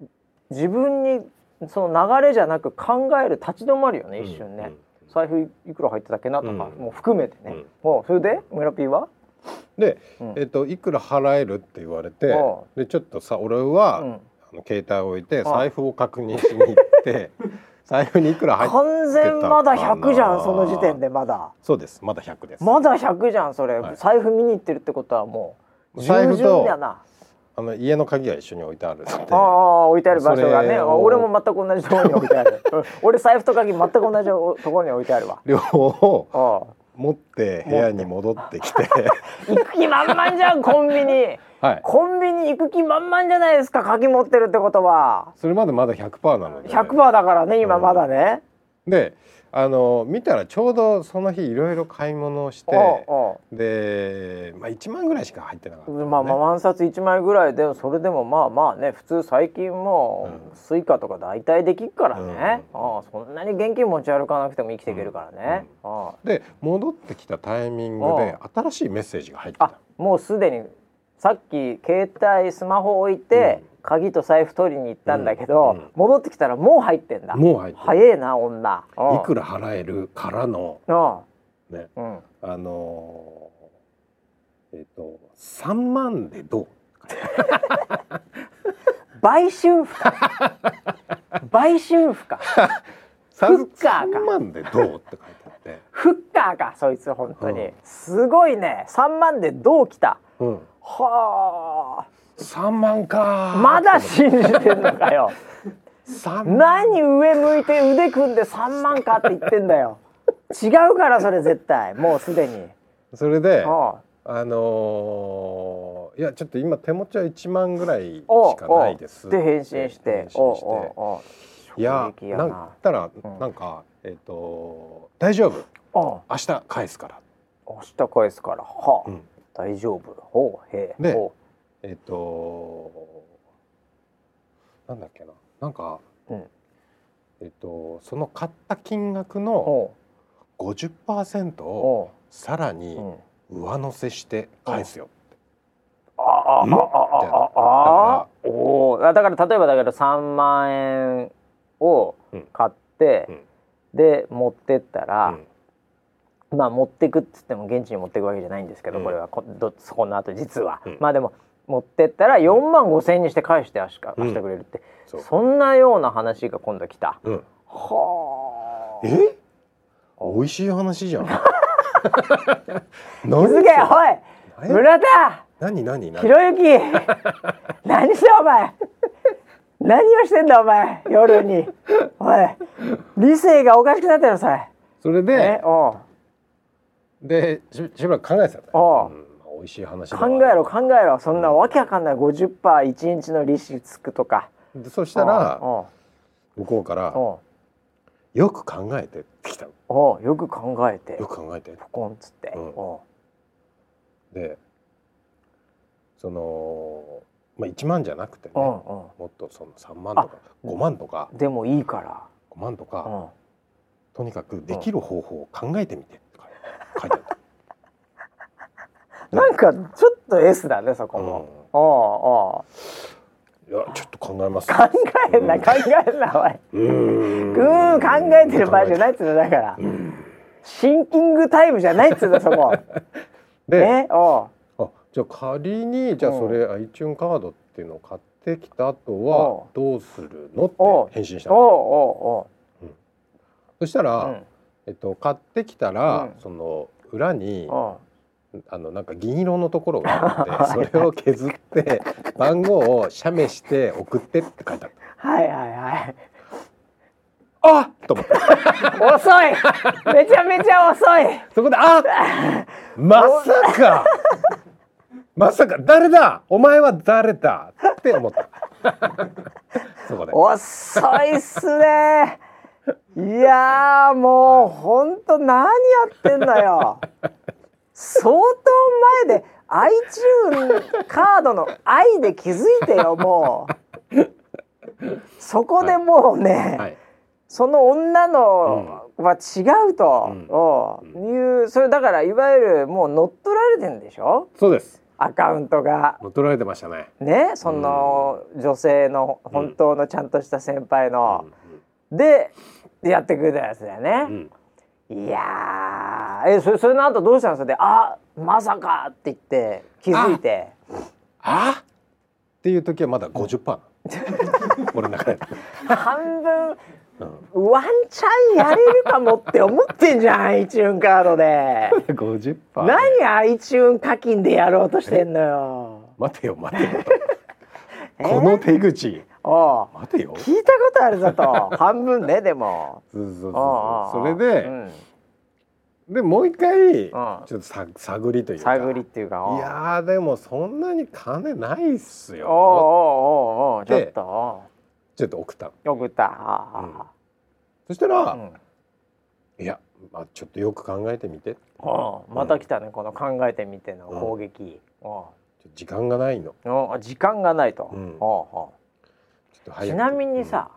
うん、自分にその流れじゃなく考える立ち止まるよね一瞬ね、財布いくら入ってたっけなとか、もう含めてね、もうそれで？村ピーは？で、えーと、いくら払えるって言われてでちょっとさ俺は、あの携帯を置いて財布を確認しに行って 財布にいくら入って完全まだ100じゃんその時点でまだ。そうです。まだ100です。まだ100じゃんそれ、はい、財布見に行ってるってことはもう財布とあの家の鍵は一緒に置いてあるああ置いてある場所がね。俺も全く同じところに置いてある。俺財布と鍵全く同じところに置いてあるわ。両方持って部屋に戻ってきて。行く気満々じゃんコンビニ。はい、コンビニ行く気満々じゃないですか鍵持ってるってことは。それまでまだ100%なので、ね、100%だからね今まだね、うん、であの見たらちょうどその日いろいろ買い物をしてで、まあ、1万ぐらいしか入ってなかった、ね、まあまあ万札1枚ぐらいでそれでもまあまあね普通最近もう、スイカとか大体できるからね、うん、あそんなに現金持ち歩かなくても生きていけるからね、うん、で戻ってきたタイミングで新しいメッセージが入ってた。もうすでにさっき携帯スマホ置いて、鍵と財布取りに行ったんだけど、うんうん、戻ってきたらもう入ってんだ。もう入って早えな女。いくら払えるからのね、うん、あのー、えっ、ー、と3万でどう？売春婦か。売春婦か。フッカーか。3万でどうって書いてあって。フッカーかそいつ本当に、うん、すごいね。3万でどう来た、うん、はあ3万かまだ信じてんのかよ。何上向いて腕組んで3万かって言ってんだよ。違うからそれ絶対。もうすでに。それであのー、いやちょっと今手持ちは1万ぐらいしかないです。で返信して。いやな。んたら、なんかえっ、ー、と大丈夫。明日返すから。明日返すから。はあ、うん、大丈夫。ほうへえ。でえっ、ー、となんだっけな。なんか、うん、えっ、ー、とその買った金額の50%をさらに上乗せして返すよって。あああああおだから例えばだけど3万円を買って、うん。うん、で持ってったら、うん、まあ持ってくっつっても現地に持っていくわけじゃないんですけど、これは。こどそこの後実は、まあでも持ってったら4万5千円にして返して明日,、明日くれるって、う。ん、そんなような話が今度来た、うん、はあ。え？美味しい話じゃん。何すげおい村田！何何何？ひろゆき！何してお前？何をしてんだお前？夜に。おい理性がおかしくなったよさそれ。ででししばらく考えてたおう、うん美味しい話考えろ考えろ。そんなわけわかんない。50%1 日の利子つくとか。でそしたら向こうから「よく考えて」ってきたの。よく考えて。よく考えて。ポコンっつって、うん、でそのまあ1万じゃなくてね、もっとその3万とか5万とかでもいいから。5万とか、とにかくできる方法を考えてみてって書いてあった なんかちょっと S だねそこも。うん、ああ。いやちょっと考えます。考えんな、考えんなおい。うん考えてる場合じゃないっつうのだから。シンキングタイムじゃないっつうのそこ。で、あじゃあ仮にじゃあそれ iTune カードっていうのを買ってきた後はどうするのって返信したの。そしたら、えっと買ってきたら、その裏に。あのなんか銀色のところがあって それを削って番号を写メして送ってって書いてあった。はいはいはい。あと思って。遅い。めちゃめちゃ遅い。そこであまさか。まさか誰だ？お前は誰だ？って思った。そこで。遅いっすね。いやもうほんと何やってんだよ相当前で iTune カードの愛で気づいてよもう。そこでもうね、はい、その女のは違うと、うん、いう、それだからいわゆるもう乗っ取られてんでしょ？そうです。アカウントが。乗っ取られてましたね。ねその女性の本当のちゃんとした先輩の、でやってくれたやつだよね、いやえそれそれの後どうしたんですか？で「あまさか!」って言って気づいて「あっていう時はまだ50%俺の中で。半分ワンチャンやれるかもって思ってんじゃん iTune カードで。50%何 iTune 課金でやろうとしてんのよ。待てよ待てよこの手口お待てよ。聞いたことあるぞと。半分ねでも。そうそうそうそれで、うん。でもう一回ちょっとさ探りというか。探りっていうかいやでもそんなに金ないっすよ。おおおおちょっと。ちょっと送った送った、うん、そしたら、うん、いや、まあ、ちょっとよく考えてみて。あまた来たね、うん、この考えてみての攻撃、うん、時間がないの。時間がないと、うんちなみにさ、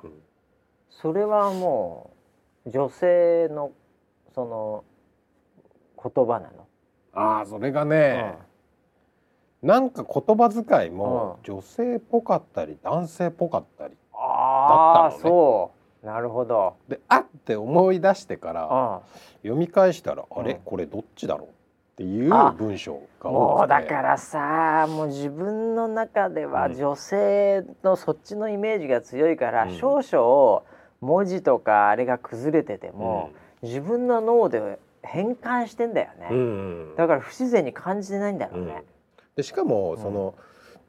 それはもう女性のその言葉なの？ああそれがね、うん、なんか言葉遣いも女性っぽかったり男性っぽかったりだったのね。そう。なるほど。であって思い出してから読み返したら、あれ？これどっちだろう？っていう文章がもうだからさもう自分の中では女性のそっちのイメージが強いから、うん、少々文字とかあれが崩れてても、うん、自分の脳で変換してんだよね、うんうん、だから不自然に感じてないんだろうね。うん、でしかもその、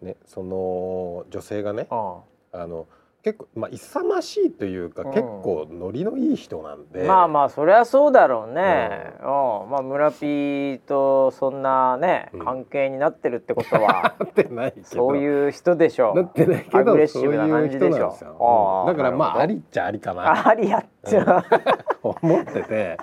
ねその女性がね、あの結構まあ勇ましいというか、うん、結構ノリのいい人なんで。まあまあそりゃそうだろうね、うん、まあ村ピーとそんなね、うん、関係になってるってことは そういう人でしょう。なってないけどアグレッシブな感じでしょう。だからまあありっちゃありかな。ありやっちゃ、思ってて。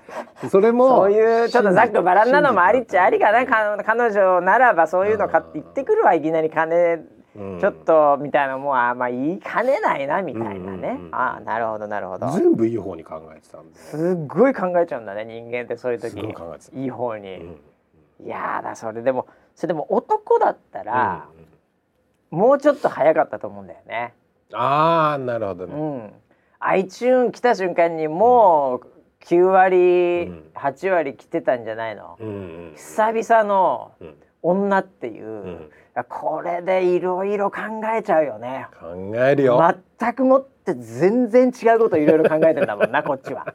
それもそういうちょっとざっくばらんなのもありっちゃありかな。彼女ならばそういうの買って言ってくるわいきなり金ちょっとみたいなもうあまあ言いかねないなみたいなね、うんうん、ああなるほどなるほど。全部いい方に考えてたんで。すっごい考えちゃうんだね人間ってそういう時。いい方に、うん、いやだそれでもそれでも男だったら、うん、もうちょっと早かったと思うんだよね。ああなるほどね、うん、iTune 来た瞬間にもう9割、うん、8割来てたんじゃないの、うんうん、久々の女っていう、これでいろいろ考えちゃうよね。考えるよ。全くもって全然違うこといろいろ考えてんだもんな こっちは、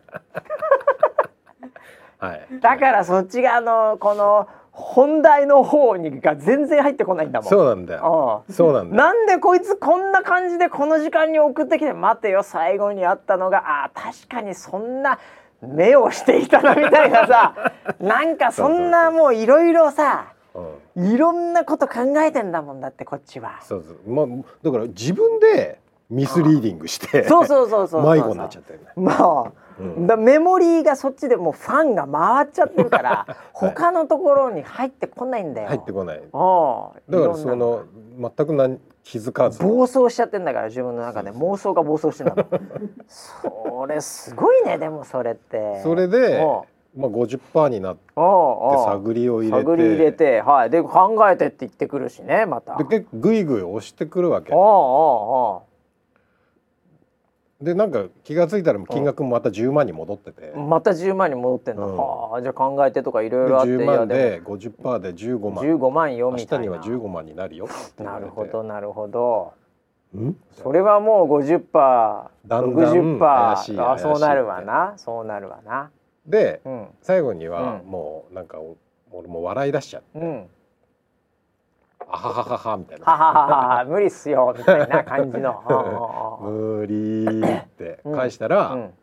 はい、だからそっち側のこの本題の方にが全然入ってこないんだもん。そうなんだよ。そうなんだなんでこいつこんな感じでこの時間に送ってきて待てよ最後にあったのがあ確かにそんな目をしていたなみたいなさ。なんかそんなもういろいろさいろんなこと考えてんだもんだってこっちは。そうそうまあだから自分でミスリーディングしてそうそうそうそう迷子になっちゃってるね。まあ、うん、だメモリーがそっちでもうファンが回っちゃってるから、他のところに入ってこないんだよ。入ってこない。あだからその全く何気づかず暴走しちゃってんだから自分の中で妄想が暴走してんだ。それすごいねでもそれって。それで。まあ50%になって探りを入れて。探り入れてはい。で考えてって言ってくるしねまた。で結構グイグイ押してくるわけ。でなんか気が付いたら金額もまた10万に戻ってて。また10万に戻ってんの、うん、はあじゃあ考えてとかいろいろあって10万で50%で15万15万よみたいな。明日には15万になるよなるほどなるほど。それはもう50%だんだん怪しいあそうなるわな。そうなるわなで、うん、最後にはもうなんか俺も笑い出しちゃって、うん、あははははみたいな。ははは無理っすよみたいな感じの。無理って返したら、うん、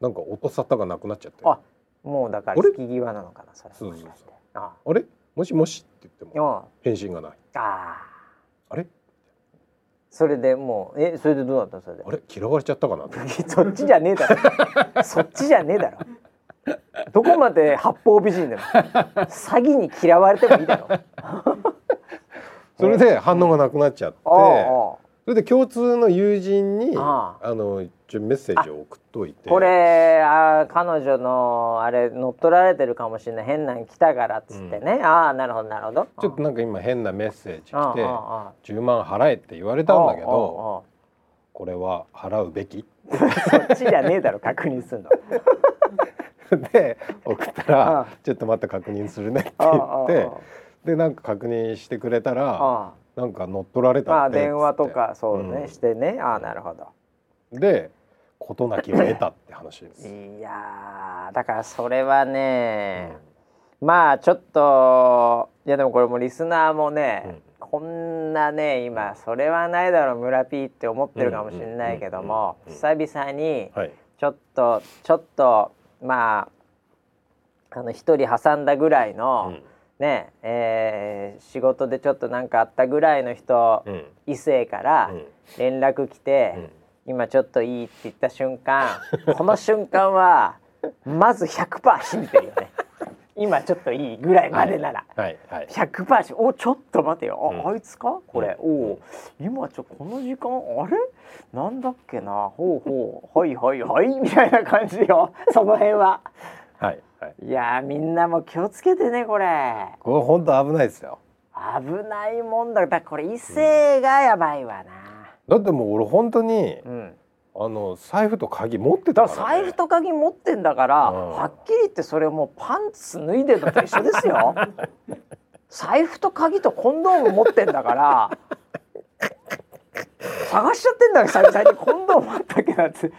なんか音沙汰がなくなっちゃって。あもうだから引き際なのかなそれ。そうそうそう。ああ。れ？もしもしって言っても返信がない。ああれ？それでもうえそれでどうなった？それで。あれ？嫌われちゃったかな？そっちじゃねえだろ。そっちじゃねえだろ。どこまで八方美人でも。詐欺に嫌われてもいいだろ。それで反応がなくなっちゃって、それで共通の友人にあの一応メッセージを送っといて。これあ彼女のあれ乗っ取られてるかもしれない。変なん来たからっつってね、うん、ああなるほどなるほど。ちょっとなんか今変なメッセージ来て10万払えって言われたんだけどこれは払うべき。そっちじゃねえだろ確認するの。で送ったら「ちょっとまた確認するね」って言ってでなんか確認してくれたらなんか乗っ取られたって電話とかそうね、うん、してね。ああなるほど。で事なきを得たって話です。いやだからそれはね、うん、まあちょっといやでもこれもリスナーもね、うん、こんなね今それはないだろう村ピーって思ってるかもしれないけども久々にちょっと、はい、ちょっとまああの一人挟んだぐらいの、うん、ねえー、仕事でちょっと何かあったぐらいの人、うん、異性から連絡来て、うん、今ちょっといいって言った瞬間 この瞬間はまず100%信じてるよね。今ちょっといいぐらいまでなら、はいはい。はい、100%おちょっと待てよ。あうん、あいつか？これ、うん、お今ちょこの時間あれ？なんだっけな？ほうほう。はいはいはい。みたいな感じよ。その辺は。はい。はい、いやみんなも気をつけてねこれ。これ本当危ないですよ。危ないもんだ。だこれ異性がやばいわな。うん、だってもう俺本当に、うん。あの財布と鍵持ってた、ね、財布と鍵持ってんだから、うん、はっきり言ってそれもうパンツ脱いでるのと一緒ですよ。財布と鍵とコンドーム持ってんだから探しちゃってんだよ久々に。コンドームあったっけなって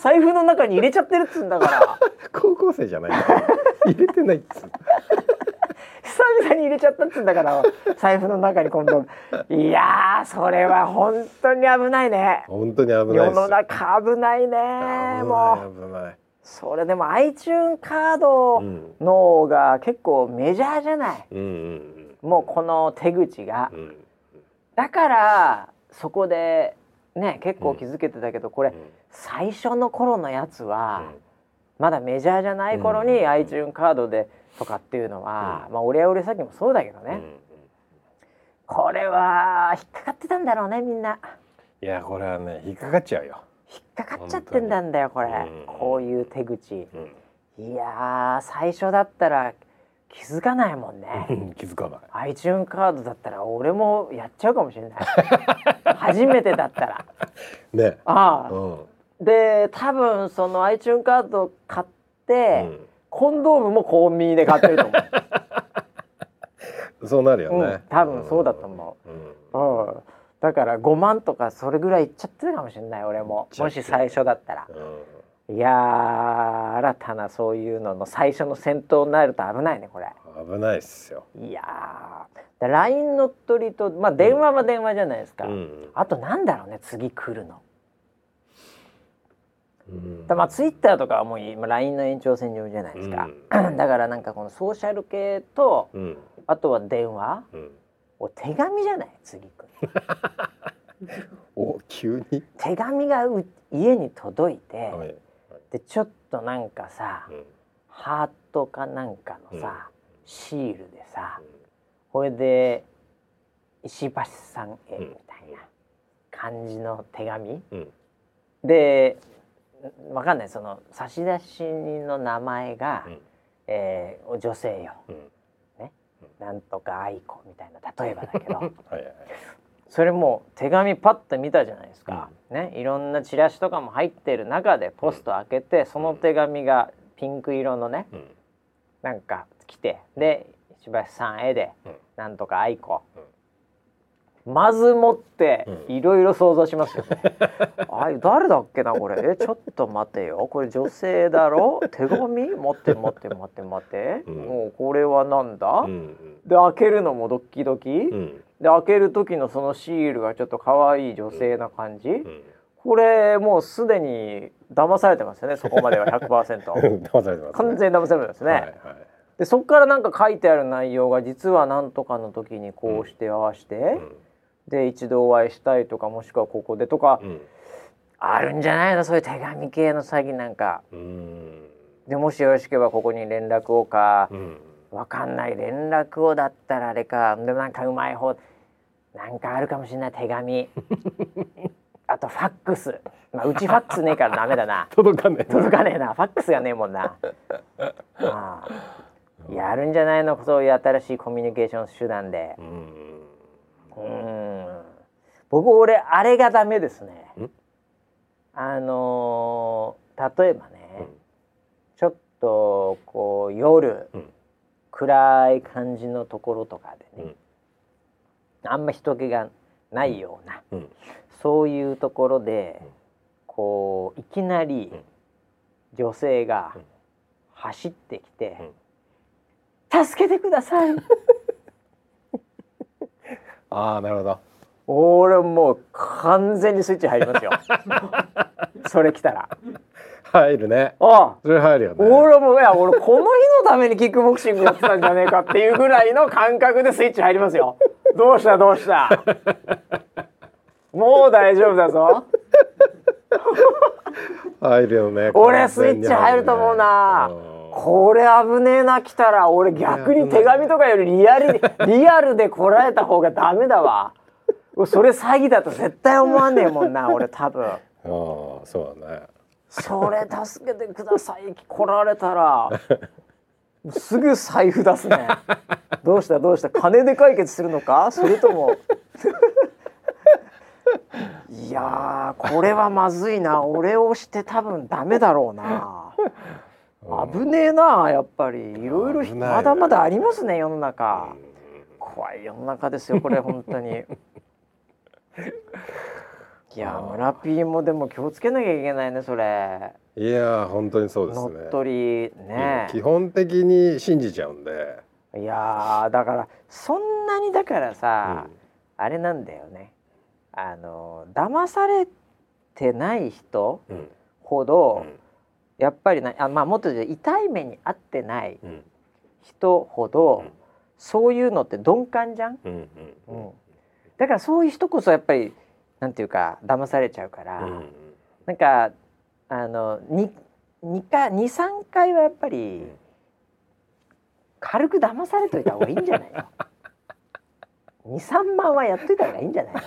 財布の中に入れちゃってるっつうんだから。高校生じゃない 入れてないっつ 久々に入れちゃったっつうんだから財布の中に今度。いやそれは本当に危ないね。本当に危ない世の中危ないねもう。危ない。それでも iTunes カードのが結構メジャーじゃない、うん、もうこの手口が、うん、だからそこでね結構気づけてたけど、これ、最初の頃のやつは、まだメジャーじゃない頃に iTunes カードでとかっていうのは、うん、まあ俺は俺先もそうだけどね、うん、これは引っかかってたんだろうねみんな。いやこれはね引っかかっちゃうよ。引っかかっちゃってんだんだよこれ、こういう手口、いや最初だったら気づかないもんね。気づかない。iTunes カードだったら俺もやっちゃうかもしれない。初めてだったら。ね。ああ、うん、で多分その iTunes カード買って、うん。コンドームもコンビニで買ってると思う。そうなるよね、うん、多分そうだと思う、うん、うん、だから5万とかそれぐらいいっちゃってるかもしれない俺も。もし最初だったら、うん、いや新たなそういうのの最初の戦闘になると危ないねこれ。危ないっすよ。いや LINE 乗っ取りとまあ電話は電話じゃないですか、あとなんだろうね次来るのだまあツイッターとかはもう今 LINE の延長線上じゃないですか、うん、だからなんかこのソーシャル系と、うん、あとは電話、うん、お手紙じゃない？次く お急に？手紙がう家に届いて、はい、でちょっとなんかさ、ハートかなんかのさ、シールでさ、これで石橋さんへみたいな感じの手紙、でわかんない。その差出人の名前が、うん、えー、女性よ、うん、ね、なんとか愛子みたいな例えばだけど。はい、それも手紙パッと見たじゃないですか、うん、ね、いろんなチラシとかも入ってる中でポスト開けて、その手紙がピンク色のね、うん、なんか来てで石橋さん絵で、なんとか愛子、まずもっていろいろ想像しますよね。あい誰だっけなこれ？えちょっと待てよ。これ女性だろ？手紙？待って待って待って待って、うん、もうこれはなんだ、うん、で開けるのもドキドキ、うん、で開ける時のそのシールがちょっと可愛い女性な感じ、これもうすでに騙されてますよねそこまでは100% 騙されてます、ね、完全に騙されてますね。はいはい。でそこからなんか書いてある内容が実は何とかの時にこうして合わして、うん、で一度お会いしたいとかもしくはここでとか、うん、あるんじゃないの？そういう手紙系の詐欺なんか。でもしよろしければここに連絡をか、わかんない連絡をだったらあれかでもなんかうまい方なんかあるかもしれない手紙。あとファックス、まあ、うちファックスねえからダメだな。届かねえ届かねえな。ファックスがねえもんな。ああやるんじゃないの？そういう新しいコミュニケーション手段で。うん僕俺あれがダメですね。あのー、例えばね、うん、ちょっとこう夜、うん、暗い感じのところとかでね、うん、あんま人気がないような、そういうところで、こういきなり女性が走ってきて助けてくださいああなるほど。俺もう完全にスイッチ入りますよ。それ来たら。入るね。ああ。それ入るよね。俺もいや俺この日のためにキックボクシングやってたんじゃねえかっていうぐらいの感覚でスイッチ入りますよ。どうしたどうした？もう大丈夫だぞ。入るよね。俺スイッチ入ると思うな、これ危ねえな来たら。俺逆に手紙とかよりリアルリアルで来られた方がダメだわ。それ詐欺だと絶対思わねえもんな俺多分。ああそうだね。それ助けてください来られたら。すぐ財布出すね。どうしたどうした金で解決するのか？それとも。いやこれはまずいな。俺をして多分ダメだろうな危ねえなやっぱり。いろいろまだまだありますね世の中。怖い世の中ですよこれ本当に。いや村ピーもでも気をつけなきゃいけないねそれ。いや本当にそうですね。乗っ取りね。基本的に信じちゃうんで。いやだからそんなにだからさ、うん、あれなんだよね。あの騙されてない人ほど、うん、やっぱりなあまあもっと言うと痛い目に遭ってない人ほど、うん、そういうのって鈍感じゃん、うんだからそういう人こそやっぱりなんていうか騙されちゃうから、うん、なんかあの 2, 2回23回はやっぱり軽く騙されといた方がいいんじゃないの？23万はやっといた方がいいんじゃないの？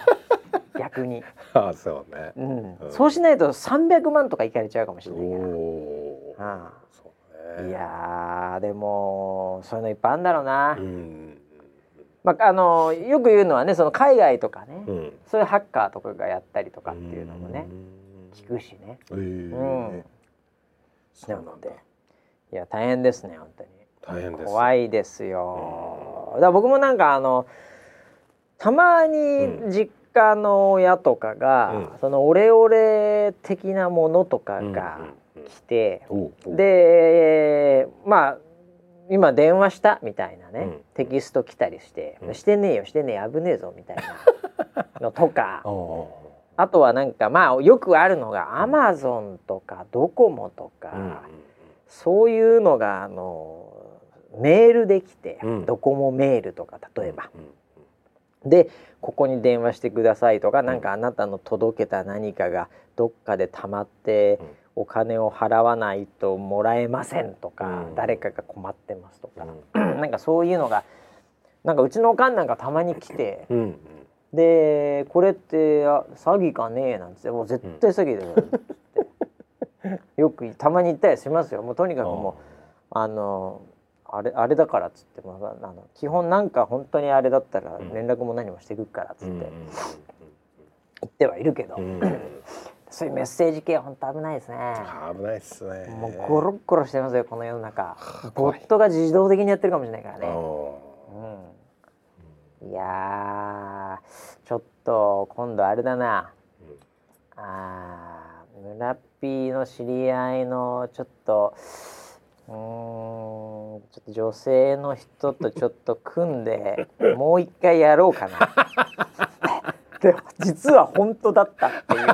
逆に。あそうね、うん、うん、そうしないと300万とかいかれちゃうかもしれないから。ああ、ね、いやでもそういうのいっぱいあるんだろうな、うん。まあ、あのよく言うのはねその海外とかね、うん、そういうハッカーとかがやったりとかっていうのもね聞くしね。えー、うん、なのでいや大変ですね本当に。大変です怖いですよ。だから僕もなんかあのたまに実家の親とかが、うん、そのオレオレ的なものとかが来て、うん。うん、でまあ今電話したみたいなね、うん、テキスト来たりして「してねえよしてねえ危ねえぞ」みたいな のとか。あとはなんかまあよくあるのがアマゾンとかドコモとか、うん、そういうのがあのメールできて、うん、ドコモメールとか例えば。でここに電話してくださいとか、何かあなたの届けた何かがどっかで溜まって、お金を払わないともらえませんとか、うん、誰かが困ってますとか、うん、なんかそういうのがなんかうちのおかんなんかたまに来て、うん、でこれってあ詐欺かねえなんてもう絶対詐欺だよって。よくたまに言ったりしますよ。もうとにかくもう あのあれあれだからっつってもあの基本なんか本当にあれだったら連絡も何もしてくるからっつって言ってはいるけど。そういうメッセージ系本当危ないですね。危ないですね。もうゴロッゴロしてますよこの世の中。ボットが自動的にやってるかもしれないからね。うん、いやちょっと今度あれだな。うん、あ村ピーの知り合いのちょっと。うんちょっと女性の人とちょっと組んで もう一回やろうかな。で実は本当だったっていう。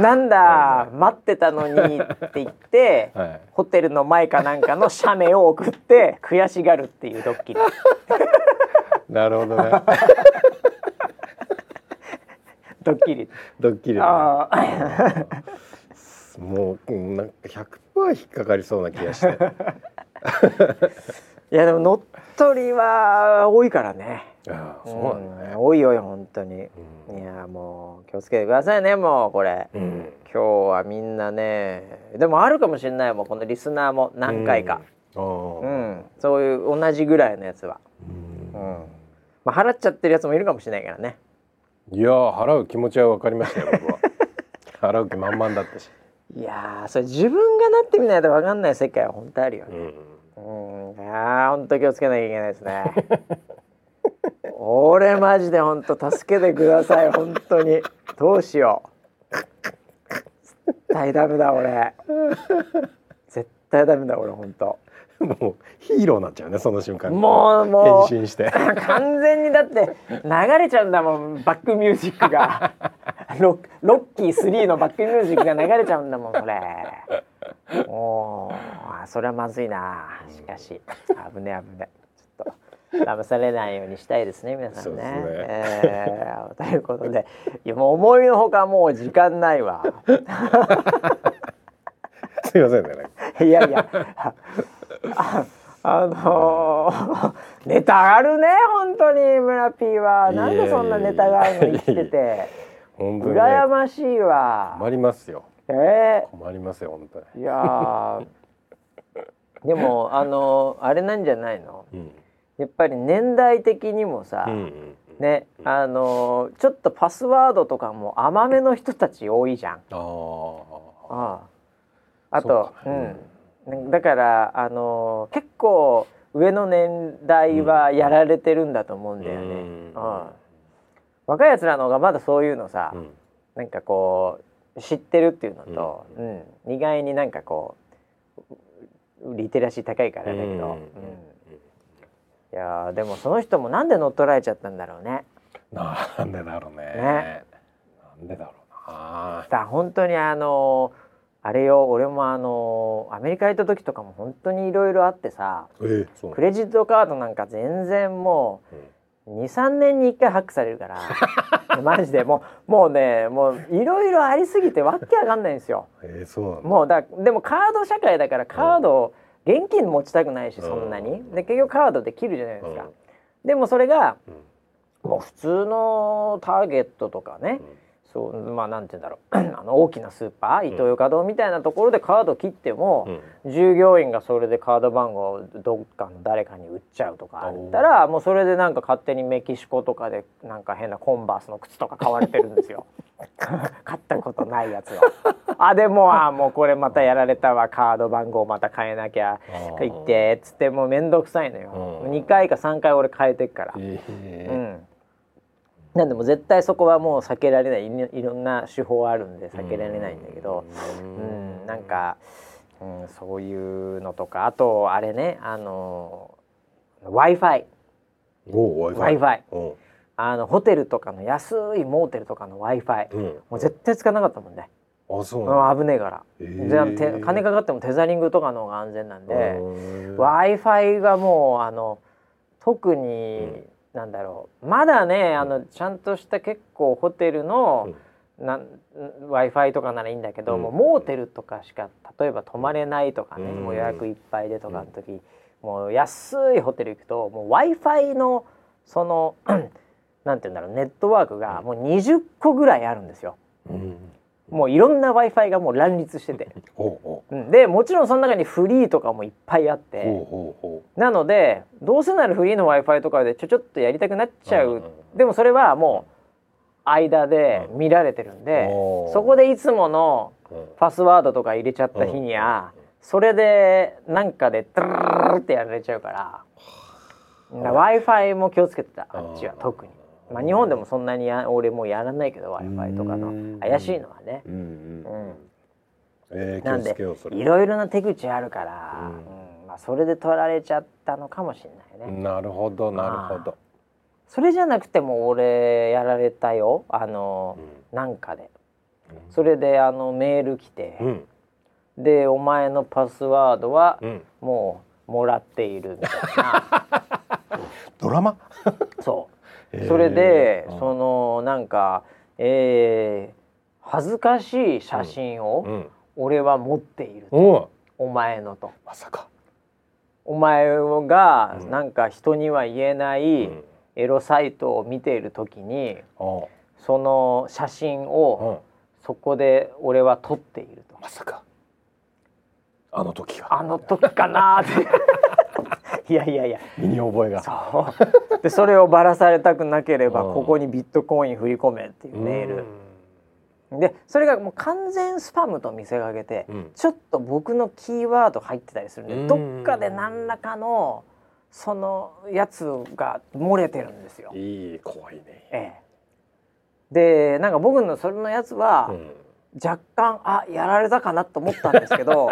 なんだ待ってたのにって言って、はい、ホテルの前かなんかの写メを送って悔しがるっていうドッキリ。なるほどね。ドッキリ。ドッキリ、ね、もうなんか100%引っかかりそうな気がして。いやでも乗っ取りは多いからね。あそうなんね、うん、多いよ本当に、うん、いやもう気をつけてくださいねもうこれ、うん、今日はみんなねでもあるかもしれないもんこのリスナーも何回か、うん、そういう同じぐらいのやつは、うん。まあ、払っちゃってるやつもいるかもしれないからね。いや払う気持ちは分かりましたよ僕は。払う気満々だったしいやそれ自分がなってみないと分かんない世界は本当あるよね、うん、うん、いや本当気をつけなきゃいけないですね。俺マジで本当助けてください本当に。どうしよう。絶対ダメだ俺。絶対ダメだ俺本当 もうヒーローになっちゃうねその瞬間もうもう変身して。完全にだって流れちゃうんだもんバックミュージックが。ロロッキー3のバックミュージックが流れちゃうんだもんこれ。おおそれはまずいな。しかし危ね危ねちょっと騙されないようにしたいですね皆さんね。ね。えー、ということでいやもう思いのほかもう時間ないわ。すいませんね。いやいやああのー、ネタがあるね本当に村 P は。なんでそんなネタがあるの生きてて。本当に、ね、羨ましいわ。困りますよ。えー、困りますよ本当に。いや でもあのー、あれなんじゃないの、うん、やっぱり年代的にもさ、うんうん、ね、あのー、ちょっとパスワードとかも甘めの人たち多いじゃん。あああとう、うんだからあの結構上の年代はやられてるんだと思うんだよね。うん、若いやつらの方がまだそういうのさ、うん、なんかこう知ってるっていうのと、うん、うん、意外になんかこうリテラシー高いからだけど、うん。いやでもその人もなんで乗っ取られちゃったんだろうね。なんでだろうね。ね。なんでだろうな。だ本当にあのーあれよ俺もあのアメリカ行った時とかも本当にいろいろあってさ、えー、クレジットカードなんか全然もう、うん、23年に1回ハックされるから マジでもうもうねもういろいろありすぎてわけわかんないんですよ。えー、そうもうだでもカード社会だからカード、うん、現金持ちたくないしそんなに、で結局カードで切るじゃないですか。でもそれが、もう普通のターゲットとかね、そうまあなんて言うんだろう。あの大きなスーパーイトーヨーカドーみたいなところでカード切っても、うん、従業員がそれでカード番号をどっかの誰かに売っちゃうとかあったらもうそれでなんか勝手にメキシコとかでなんか変なコンバースの靴とか買われてるんですよ。買ったことないやつをあでもあもうこれまたやられたわ。カード番号また変えなきゃ。言ってっつってもう面倒くさいのよ、2回か3回俺変えてっから、えー、うんなんでも絶対そこはもう避けられない。いろんな手法あるんで避けられないんだけど。うんなんか、うん、そういうのとか。あとあれねあの w i f i w i f i あのホテルとかの安いモーテルとかの w i f i、うん、もう絶対使わなかったもんね。あそう危ねえから、え。ー、じゃあ金かかってもテザリングとかの方が安全なんで。w i f i がもうあの特に、うんなんだろう。まだねあのちゃんとした結構ホテルの、うん、w i f i とかならいいんだけど、うん、もうモーテルとかしか例えば泊まれないとかね、うん、もう予約いっぱいでとかの時、もう安いホテル行くともう w i f i のその なんて言うんだろうネットワークがもう20個ぐらいあるんですよ。もういろんな w i f i がもう乱立してて。でもちろんその中にフリーとかもいっぱいあって。なのでどうせならフリーの w i f i とかでちょちょっとやりたくなっちゃう。でもそれはもう間で見られてるんでそこでいつものパスワードとか入れちゃった日にはそれでなんかでトゥルルルってやられちゃうから w i f i も気をつけてたあっちは特に。まあ、日本でもそんなにや俺もやらないけど w i f i とかの怪しいのはね。うんうん。えー、なんでいろいろな手口あるから、うん。まあ、それで取られちゃったのかもしれないね。なるほどなるほど。それじゃなくても俺やられたよ。あの、うん、なんかで。それであのメール来て、でお前のパスワードはもうもらっているみたいな、ドラマ？そうそれでそのなんか、えー、恥ずかしい写真を俺は持っていると、お前のと。まさか。お前がなんか人には言えないエロサイトを見ている時に、その写真をそこで俺は撮っていると。まさか。あの時あの時かなって いやいやいや。身に覚えが。そう。でそれをばらされたくなければここにビットコイン振り込めっていうメール。でそれがもう完全スパムと見せかけて、うん、ちょっと僕のキーワード入ってたりするんでどっかで何らかのそのやつが漏れてるんですよ。いい怖いね、ええ、でなんか僕のそれのやつは、うん、若干あやられたかなと思ったんですけど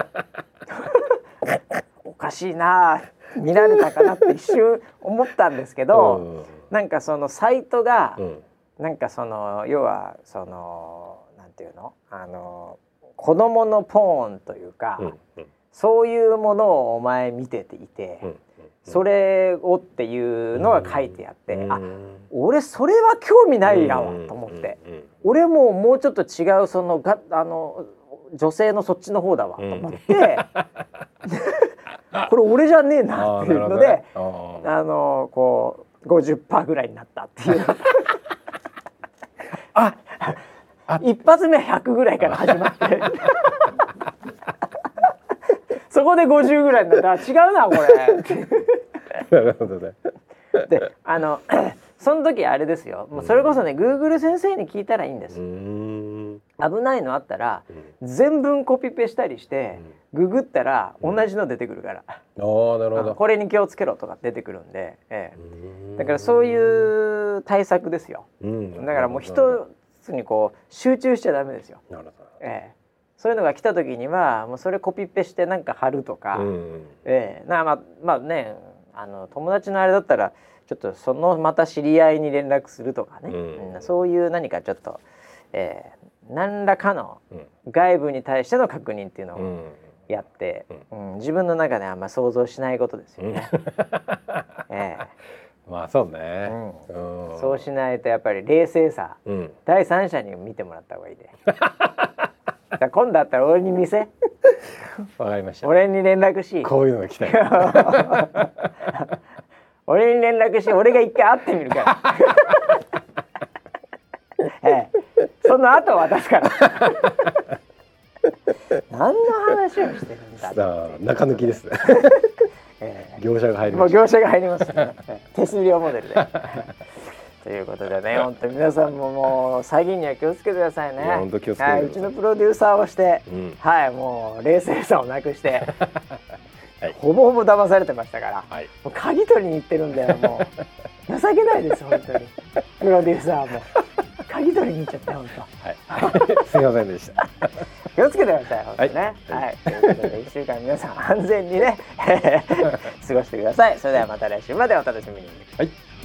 お かしいな見られたかなって一瞬思ったんですけど、うん、なんかそのサイトが、うん、なんかその要はそのなんていうの？あの子供のポーンというか、そういうものをお前見てていて、それをっていうのが書いてあって、うん、あ俺それは興味ないやわと思って、うんうん、俺ももうちょっと違うそのがあの女性のそっちの方だわと思って。これ俺じゃねえなっていうのであ、ね、あのこう50%ぐらいになったっていう。あ 一発目は100ぐらいから始まって。そこで50ぐらいになった。ら違うなこれ。なるほどね。であの その時あれですよ。もうそれこそね、グーグル先生に聞いたらいいんです。危ないのあったら、うん、全文コピペしたりして、うん、ググったら同じの出てくるから、ああなるほど。これに気をつけろとか出てくるんで、ええ、だからそういう対策ですよ、うん、だからもう一つにこう集中しちゃダメですよ。なるほど。ええ。そういうのが来た時にはもうそれコピペしてなんか貼るとか、うん、ええ。なまあまあねあの友達のあれだったらちょっとそのまた知り合いに連絡するとかね、うん、そういう何かちょっと、えー、何らかの外部に対しての確認っていうのをやって、うん、うん、自分の中であんま想像しないことですよね。えー まあそうね、うん、そうしないとやっぱり冷静さ、うん、第三者に見てもらった方がいいで。今度だったら俺に見せ。わかりました。俺に連絡し。こういうのが来た俺に連絡し俺が一回会ってみるから。ええ、その後渡すから 何の話をしてるんだ中抜きですね、ええ、業者が入ります業者が入りますね。手数料モデルで。ということでね、本当皆さんももう詐欺には気をつけてくださいね。本当気をつけてはい、うちのプロデューサーをして、うん、はい、もう冷静さをなくして、はい、ほぼほぼ騙されてましたから、はい、もう鍵取りに行ってるんだよもう。情けないです本当に。プロデューサーも鍵取りに行っちゃった本当、はい、すみませんでした。気をつけてください本当にね。はい、はい、ということで一週間皆さん安全にね 過ごしてください。それではまた来週までお楽しみに。はい